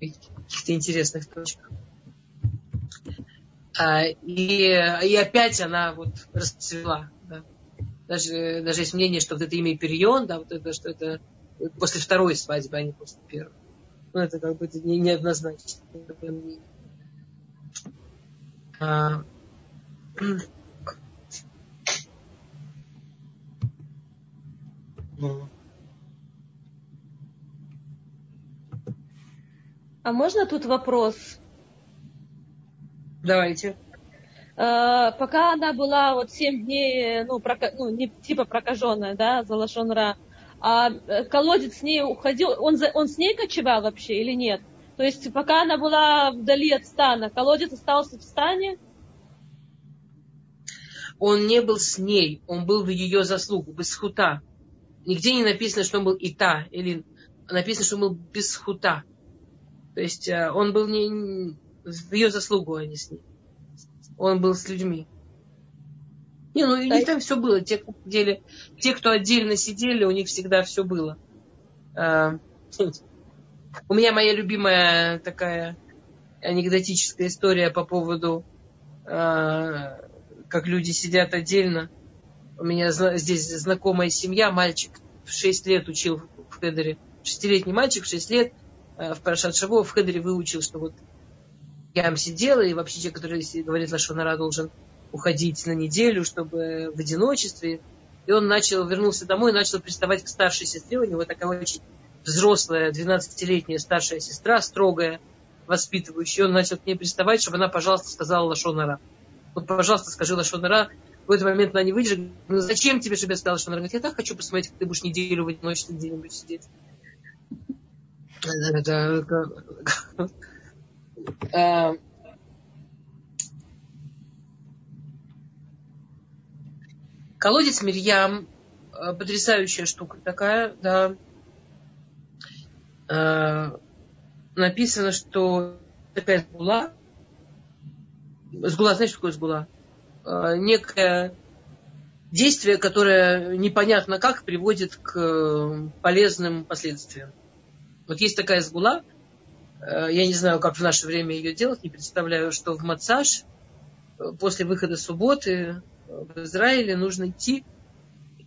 каких-то интересных точках. А, и, и опять она вот расцвела. Да. Даже, даже есть мнение, что вот это имя Перион, да, вот это, что это после второй свадьбы, а не после первой. Ну, это как бы не, неоднозначно. А, можно тут вопрос? Давайте. Э, пока она была вот 7 дней, ну, прока, ну не типа прокаженная, да, за лошонра, а э, колодец с ней уходил, он, за, он с ней кочевал вообще или нет? То есть пока она была вдали от стана, колодец остался в стане? Он не был с ней, он был в ее заслугу, без хута. Нигде не написано, что он был и та, или написано, что он был без хута. То есть э, он был не в ее заслугу, а не с ней. Он был с людьми. Не, ну у них там все было. Те, сидели, те, кто отдельно сидели, у них всегда все было. У меня моя любимая такая анекдотическая история по поводу, а, как люди сидят отдельно. У меня здесь знакомая семья, мальчик в 6 лет учил в Хедере. Шестилетний мальчик в 6 лет э, в Парашат Шаво в Хедере выучил, что вот я сидела, и вообще человек, который говорит Лашонара, должен уходить на неделю, чтобы в одиночестве. И он начал, вернулся домой и начал приставать к старшей сестре. У него такая очень взрослая, 12-летняя старшая сестра, строгая, воспитывающая. Он начал к ней приставать, чтобы она, пожалуйста, сказала Лашонара. Вот, пожалуйста, скажи Лашонара. В этот момент она не выдержит. Ну, зачем тебе, чтобы я сказала Лашонара? Говорит, я так хочу посмотреть, как ты будешь неделю в одиночестве где-нибудь сидеть. Э, колодец Мирьям э, потрясающая штука такая, да. Э, написано, что такая сгула. Сгула, знаешь, что такое сгула? Некое действие, которое непонятно как приводит к полезным последствиям. Вот есть такая сгула, Э, я не знаю, как в наше время ее делать, не представляю, что в Мацаш э, после выхода субботы в Израиле нужно идти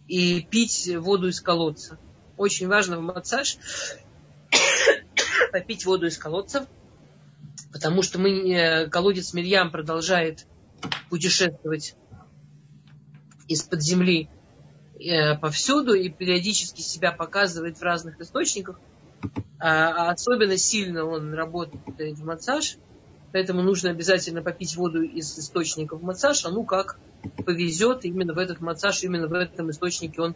и пить воду из колодца. Очень важно в Мацаш попить воду из колодца, потому что мы, э, колодец Мирьям продолжает путешествовать из-под земли повсюду и периодически себя показывает в разных источниках. А, а особенно сильно он работает в массаж, поэтому нужно обязательно попить воду из источника в массаж, а ну как повезет, именно в этот массаж, именно в этом источнике он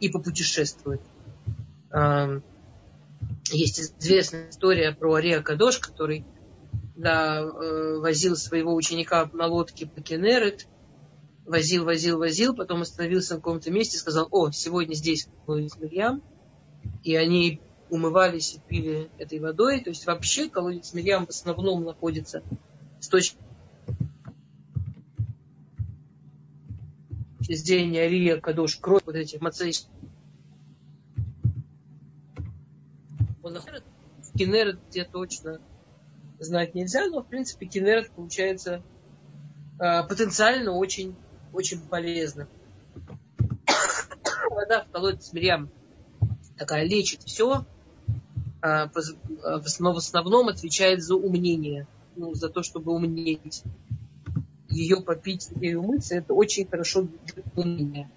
и попутешествует. Есть известная история про Арея Кадош, который да, э, возил своего ученика на лодке по Кенерет, возил, возил, возил, потом остановился на каком-то месте и сказал, о, сегодня здесь будет Мирьям, и они умывались и пили этой водой. То есть вообще колодец Мирьям в основном находится с точки зрения Рия, Кадош, кровь вот этих мацей. Он Кенерет, где точно знать нельзя, но в принципе Кенерет получается э, потенциально очень, очень полезно. Вода в колодец Мирьям такая лечит все, а, а, в основном отвечает за умнение, ну, за то, чтобы умнеть. Ее попить и умыться, это очень хорошо для умения.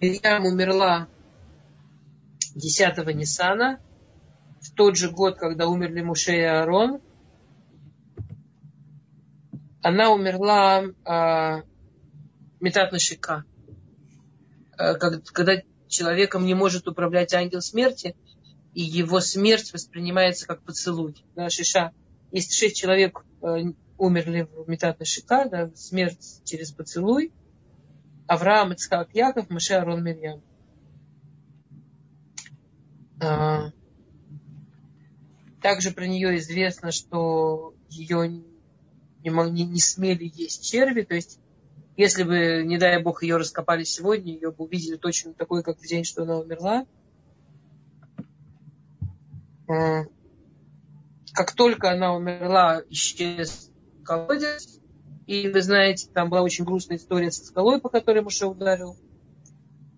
Мирьям умерла 10 Ниссана, в тот же год, когда умерли Муше и Аарон. Она умерла э, Метат Нашика, когда человеком не может управлять ангел смерти, и его смерть воспринимается как поцелуй. Да, Шиша. Есть шесть человек э, умерли в Метат Шика, да, смерть через поцелуй. Авраам, Ицхак, Яков, Маше, Арон, Мирьям. А, также про нее известно, что ее не, не, не смели есть черви, то есть если бы, не дай бог, ее раскопали сегодня, ее бы увидели точно такой, как в день, что она умерла. как только она умерла, исчез колодец. И вы знаете, там была очень грустная история со скалой, по которой Муше ударил,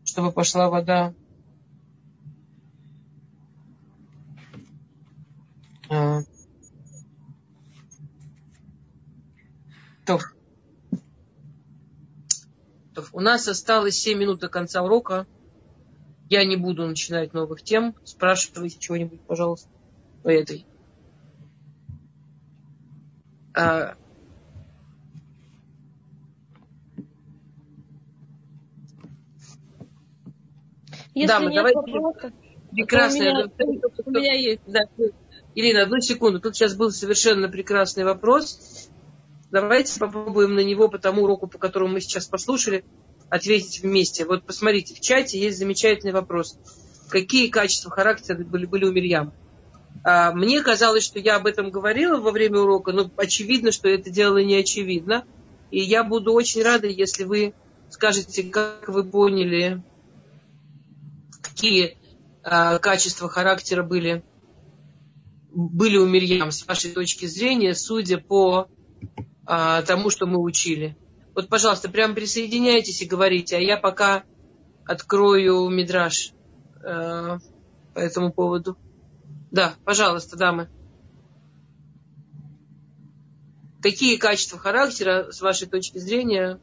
чтобы пошла вода. А. То. То. У нас осталось 7 минут до конца урока. Я не буду начинать новых тем. Спрашивайте чего-нибудь, пожалуйста, по этой. А, Если да, мы нет давайте... вопросов, Прекрасно. у меня, у меня есть. Да. Ирина, одну секунду. Тут сейчас был совершенно прекрасный вопрос. Давайте попробуем на него по тому уроку, по которому мы сейчас послушали, ответить вместе. Вот посмотрите, в чате есть замечательный вопрос. Какие качества характера были, были у Мирьям? А, мне казалось, что я об этом говорила во время урока, но очевидно, что это дело не очевидно. И я буду очень рада, если вы скажете, как вы поняли, какие а, качества характера были, были у Мирьям с вашей точки зрения, судя по а, тому, что мы учили. Вот, пожалуйста, прямо присоединяйтесь и говорите, а я пока открою мидраж э, по этому поводу. Да, пожалуйста, дамы. Какие качества характера, с вашей точки зрения,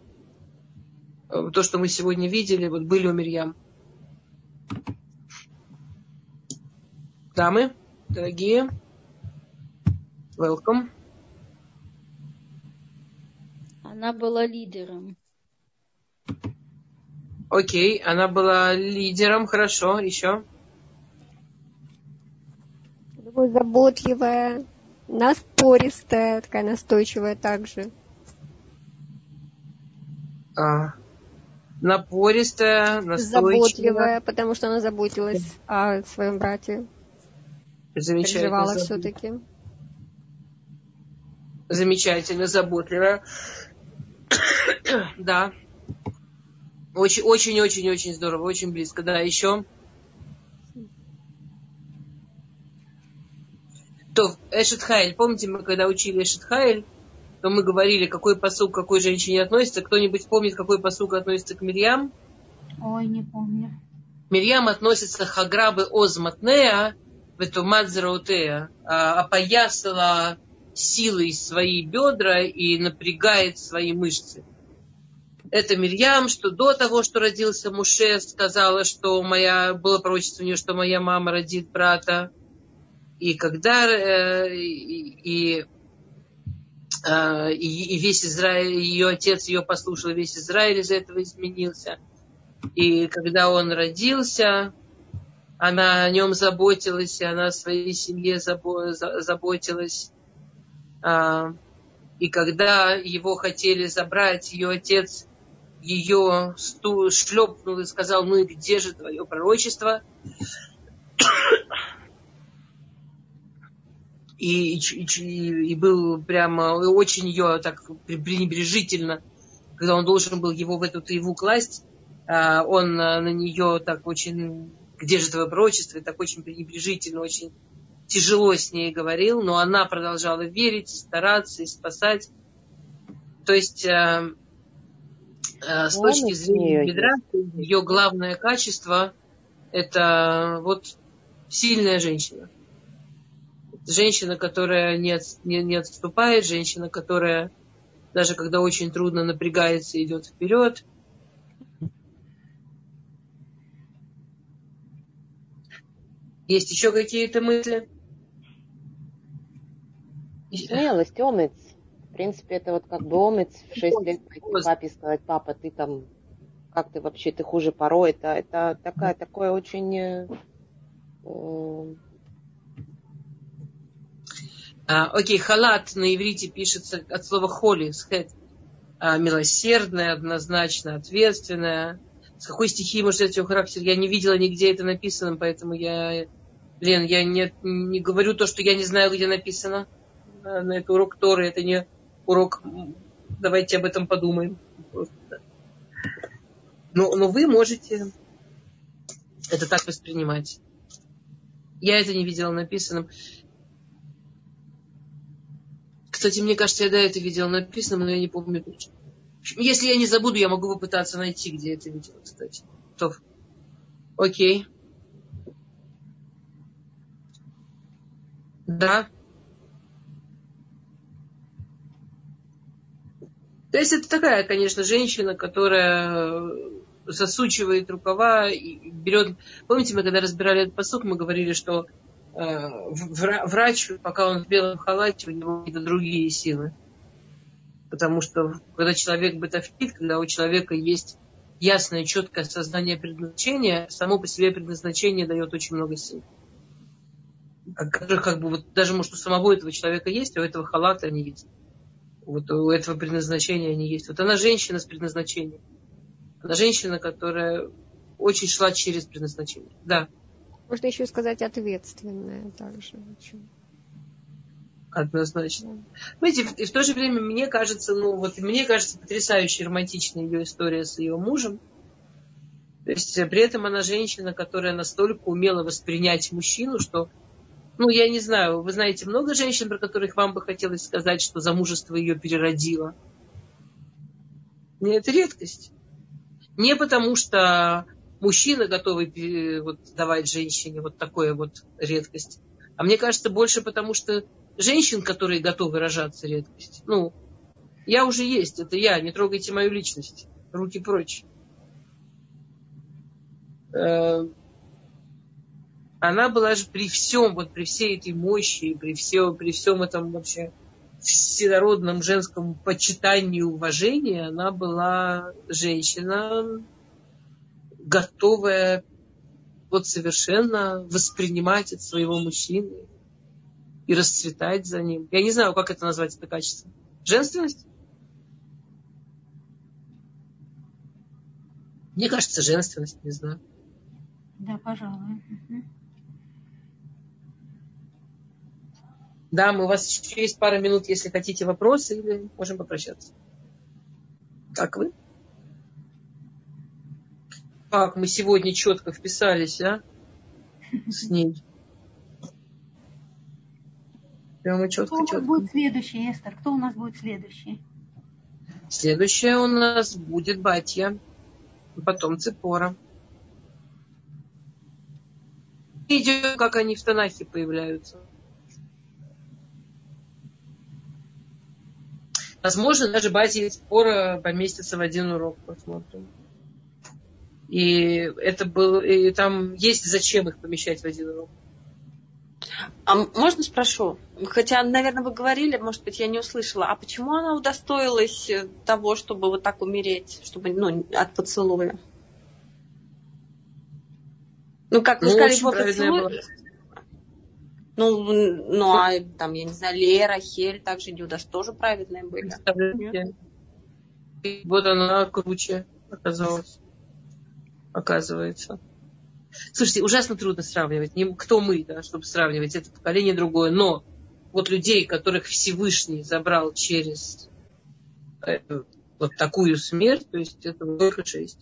э, то, что мы сегодня видели, вот были у Мирьям? Дамы, дорогие, welcome. Она была лидером. Окей, она была лидером, хорошо, еще. Заботливая, наспористая, такая настойчивая также. А, напористая, настойчивая. Заботливая, потому что она заботилась о своем брате. Замечательно. Переживала все-таки. Замечательно, заботливая. Да. Очень, очень, очень, очень здорово, очень близко. Да, еще. То, Эшет Хайль. Помните, мы когда учили Эшет Хайль, то мы говорили, какой посук к какой женщине относится. Кто-нибудь помнит, какой посук относится к Мирьям? Ой, не помню. Мирьям относится к Хаграбы Озматнея, в эту Мадзараутея, опоясала силой свои бедра и напрягает свои мышцы. Это Мирьям, что до того, что родился Муше, сказала, что моя, было пророчество у нее, что моя мама родит брата. И когда э, и, э, и, весь Израиль, ее отец ее послушал, весь Израиль из этого изменился. И когда он родился, она о нем заботилась, и она о своей семье заботилась. А, и когда его хотели забрать, ее отец ее шлепнул и сказал, ну и где же твое пророчество? И, и, и был прямо очень ее так пренебрежительно, когда он должен был его в эту его класть, а, он на нее так очень, где же твое пророчество, так очень пренебрежительно, очень тяжело с ней говорил, но она продолжала верить, стараться и спасать. То есть э, э, с точки зрения бедра, ее главное качество это вот сильная женщина. Женщина, которая не, не, не отступает, женщина, которая даже когда очень трудно напрягается, идет вперед. Есть еще какие-то мысли? Смелость, омец. В принципе, это вот как бы омец в 6 лет папе сказать, папа, ты там, как ты вообще, ты хуже порой. Это, это такая, такое очень... Э, а, окей, халат на иврите пишется от слова холи. А, милосердная, однозначно, ответственная. С какой стихии может взять его характер? Я не видела нигде это написано, поэтому я... Лен, я не, не говорю то, что я не знаю, где написано на это урок Торы, это не урок, давайте об этом подумаем. Но, но вы можете это так воспринимать. Я это не видела написанным. Кстати, мне кажется, я до это видела написанным, но я не помню точно. Если я не забуду, я могу попытаться найти, где это видела, кстати. То. Окей. Да. То есть это такая, конечно, женщина, которая засучивает рукава и берет... Помните, мы когда разбирали этот посук, мы говорили, что э, врач, пока он в белом халате, у него какие-то другие силы. Потому что когда человек бытовит, когда у человека есть ясное, четкое сознание предназначения, само по себе предназначение дает очень много сил. Которых как бы вот даже может у самого этого человека есть, а у этого халата они есть. Вот у этого предназначения они есть. Вот она женщина с предназначением. Она женщина, которая очень шла через предназначение. Да. Можно еще сказать ответственная также. Очень. Однозначно. Знаете, и в то же время мне кажется, ну вот мне кажется потрясающе романтичная ее история с ее мужем. То есть э, при этом она женщина, которая настолько умела воспринять мужчину, что, ну я не знаю, вы знаете много женщин, про которых вам бы хотелось сказать, что замужество ее переродило. Нет, это редкость. Не потому, что мужчина готовый э, вот, давать женщине вот такое вот редкость. А мне кажется, больше потому, что женщин, которые готовы рожаться, редкость. Ну, я уже есть, это я, не трогайте мою личность. Руки прочь. Она была же при всем, вот при всей этой мощи, при, все, при всем этом вообще всенародном женском почитании и уважении, она была женщина, готовая вот совершенно воспринимать от своего мужчины и расцветать за ним. Я не знаю, как это назвать, это качество. Женственность? Мне кажется, женственность, не знаю. Да, пожалуй. Да, мы у вас еще есть пара минут, если хотите вопросы, или можем попрощаться. Как вы? Как мы сегодня четко вписались, а? С ней. Прямо четко, Кто четко. будет следующий, Эстер? Кто у нас будет следующий? Следующая у нас будет Батья, потом Цепора. Идем, как они в Танахе появляются. Возможно, даже Батья и Цепора поместятся в один урок, посмотрим. И это был, и там есть зачем их помещать в один урок. А можно спрошу? Хотя, наверное, вы говорили, может быть, я не услышала. А почему она удостоилась э, того, чтобы вот так умереть, чтобы, ну, от поцелуя? Ну, как вы ну, сказали, по поцелую. Ну, ну, а там, я не знаю, Лера, Хель, также Дюдас тоже праведные были. Вот она круче оказалась, оказывается. Слушайте, ужасно трудно сравнивать. Не, кто мы, да, чтобы сравнивать это поколение другое. Но вот людей, которых Всевышний забрал через э, вот такую смерть, то есть это только шесть.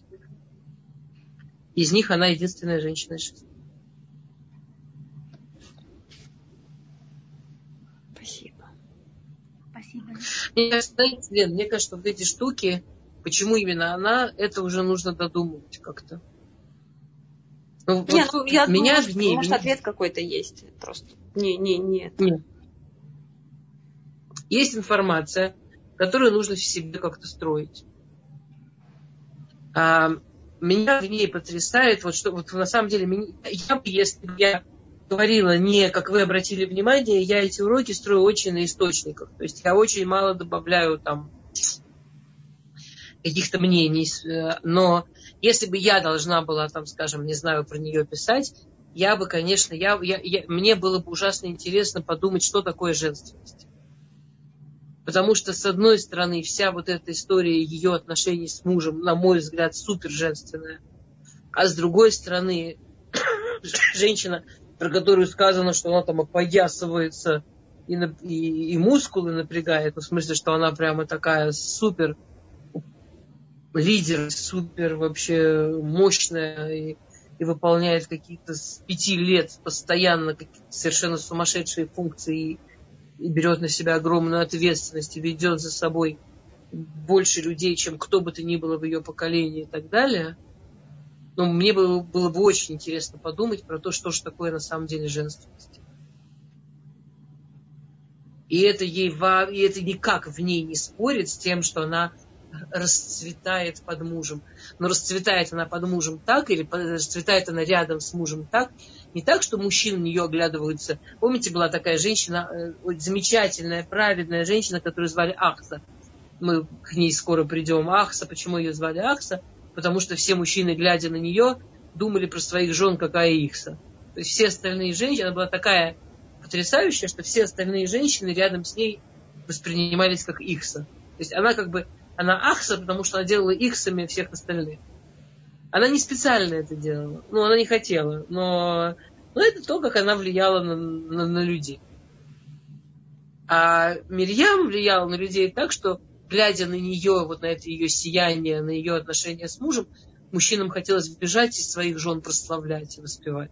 Из них она единственная женщина из. Спасибо. Спасибо. Мне кажется, Лен, мне кажется, вот эти штуки, почему именно она, это уже нужно додумывать как-то. Ну, нет, вот я меня думаю, гнев... может, ответ какой-то есть. Просто не, не, нет. Нет. Есть информация, которую нужно в себе как-то строить. А, меня в ней потрясает, вот что вот на самом деле, меня, я, если бы я говорила не, как вы обратили внимание, я эти уроки строю очень на источниках. То есть я очень мало добавляю там каких-то мнений, э, но если бы я должна была, там, скажем, не знаю, про нее писать, я бы, конечно, я, я, я, мне было бы ужасно интересно подумать, что такое женственность. Потому что, с одной стороны, вся вот эта история ее отношений с мужем, на мой взгляд, супер женственная. А с другой стороны, женщина, про которую сказано, что она там опоясывается и, и, и мускулы напрягает, ну, в смысле, что она прямо такая супер лидер, супер вообще мощная и и выполняет какие-то с пяти лет постоянно какие-то совершенно сумасшедшие функции и, и берет на себя огромную ответственность и ведет за собой больше людей, чем кто бы то ни было в ее поколении и так далее. Но мне было, было бы очень интересно подумать про то, что же такое на самом деле женственность. И это ей и это никак в ней не спорит с тем, что она расцветает под мужем. Но расцветает она под мужем так, или расцветает она рядом с мужем так, не так, что мужчины на нее оглядываются. Помните, была такая женщина, э, замечательная, праведная женщина, которую звали Ахса. Мы к ней скоро придем. Ахса, почему ее звали Ахса? Потому что все мужчины, глядя на нее, думали про своих жен, какая Ихса. То есть все остальные женщины, она была такая потрясающая, что все остальные женщины рядом с ней воспринимались как Ихса. То есть она как бы она Ахса, потому что она делала Ихсами всех остальных. Она не специально это делала. Ну, она не хотела. Но, но это то, как она влияла на, на, на людей. А Мирьям влияла на людей так, что, глядя на нее, вот на это ее сияние, на ее отношения с мужем, мужчинам хотелось бежать и своих жен прославлять и воспевать.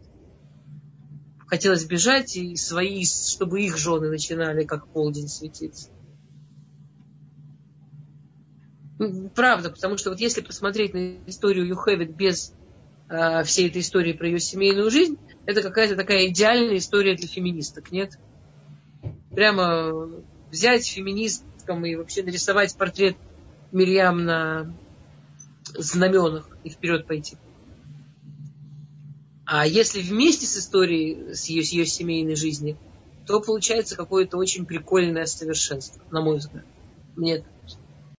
Хотелось бежать и свои, чтобы их жены начинали как полдень светиться. Правда, потому что вот если посмотреть на историю Юхевит без э, всей этой истории про ее семейную жизнь, это какая-то такая идеальная история для феминисток, нет? Прямо взять феминисткам и вообще нарисовать портрет Мирьям на знаменах и вперед пойти. А если вместе с историей, с ее, с ее семейной жизнью, то получается какое-то очень прикольное совершенство, на мой взгляд. Мне